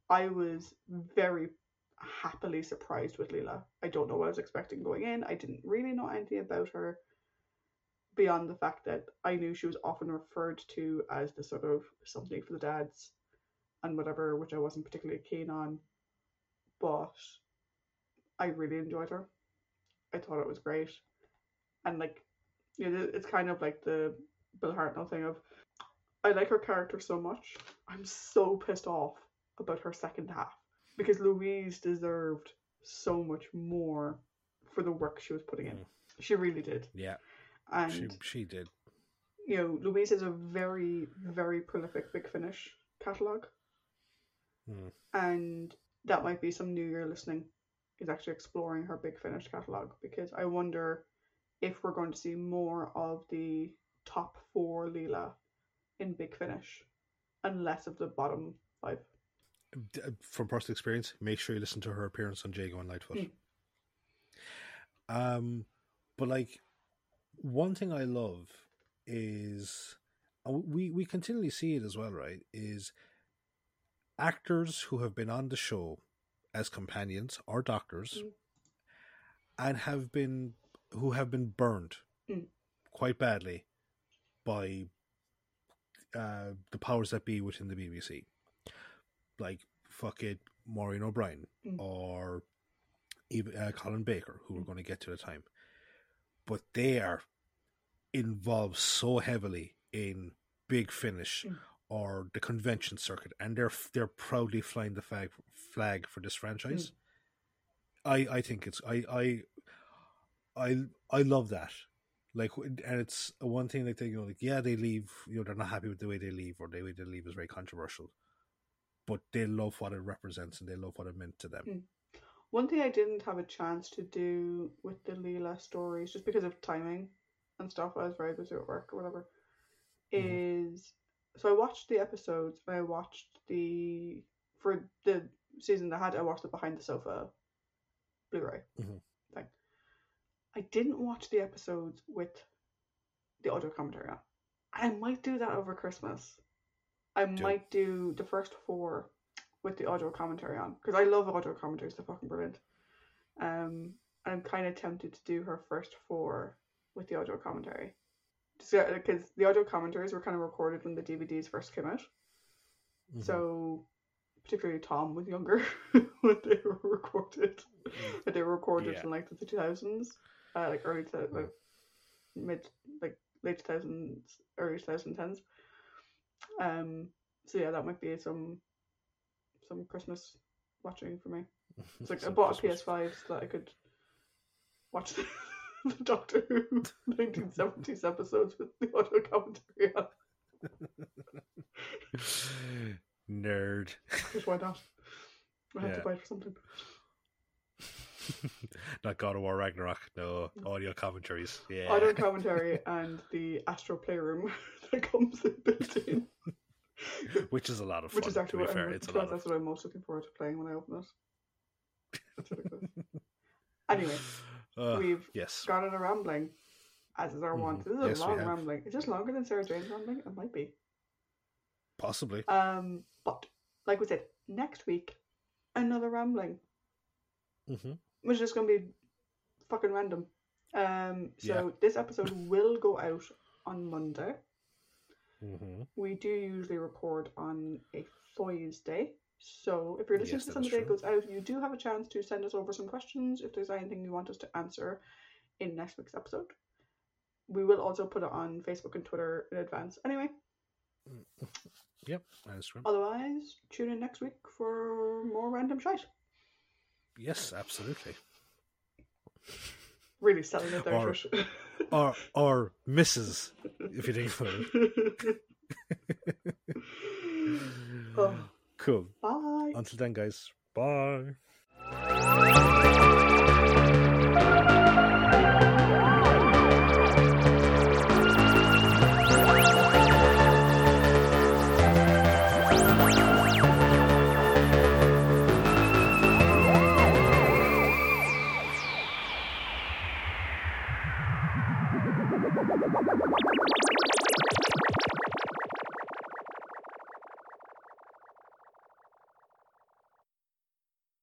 I was very happily surprised with Leela. I don't know what I was expecting going in. I didn't really know anything about her beyond the fact that I knew she was often referred to as the sort of something for the dads and whatever, which I wasn't particularly keen on. But I really enjoyed her. I thought it was great. And like, you know, it's kind of like the Bill Hartnell thing of I like her character so much. I'm so pissed off about her second half because Louise deserved so much more for the work she was putting in. Mm. She really did. Yeah. And She she did. you know, Louise has a very, very prolific Big Finish catalogue, Mm. and that might be some new year listening is actually exploring her Big Finish catalogue because I wonder if we're going to see more of the top four Leela in Big Finish and less of the bottom five. Uh, From personal experience, make sure you listen to her appearance on Jago and Lightfoot. Mm. Um, but like one thing I love is we we continually see it as well, right? Is actors who have been on the show as companions or doctors Mm. and have been who have been burned Mm. quite badly by uh, the powers that be within the BBC, like fuck it, Maureen O'Brien Mm. or even uh, Colin Baker, who we're Mm. going to get to the time, but they are involved so heavily in Big Finish Mm. Or the convention circuit, and they're they're proudly flying the flag flag for this franchise. I I think it's I I I I love that. Like, and it's one thing like they, you know, like yeah, they leave. You know, they're not happy with the way they leave, or the way they leave is very controversial. But they love what it represents, and they love what it meant to them. Mm. One thing I didn't have a chance to do with the Leela stories, just because of timing and stuff, I was very busy at work or whatever, Mhm. is so I watched the episodes and I watched the for the season that had I watched the behind the sofa Blu-ray Mhm. thing. I didn't watch the episodes with the audio commentary on. I might do that over Christmas. I Do. might do the first four with the audio commentary on because I love audio commentaries. They're fucking brilliant. Um, I'm kind of tempted to do her first four with the audio commentary, because the audio commentaries were kind of recorded when the DVDs first came out. Mhm. So, particularly Tom was younger when they were recorded. But they were recorded Yeah. in like the 2000s, uh, like early to like mid like late 2000s, early 2010s. Um. So yeah, that might be some some Christmas watching for me. It's like I bought Christmas- a PS5 so that I could watch the, Doctor Who 1970s episodes with the audio commentary on. Nerd. Because why not? I have Yeah. to buy for something. Not God of War Ragnarok. No audio commentaries. Yeah. Audio commentary and the Astro Playroom that comes built in. Which is a lot of fun. Which is actually to be what, fair, I'm, it's a lot honest, of that's what I'm most looking forward to playing when I open it. That's. Anyway, Uh, we've yes. gone on a rambling, as is our wont. Mhm. This is a Yes, we long rambling. Is this longer than Sarah Jane's rambling? It might be. Possibly. Um, but like we said, next week another rambling, mm-hmm. which is going to be fucking random. Um, so Yeah. this episode will go out on Monday. hmm We do usually record on a Thursday, So if you're listening Yes, to that this on the day it goes out, you do have a chance to send us over some questions if there's anything you want us to answer in next week's episode. We will also put it on Facebook and Twitter in advance. Anyway, mm. Yep, that is true. otherwise, tune in next week for more random shite. Yes, absolutely. Really selling it there, Or- Trish. Or or Mrs. If you think about it. oh, Cool. bye. Until then, guys. Bye.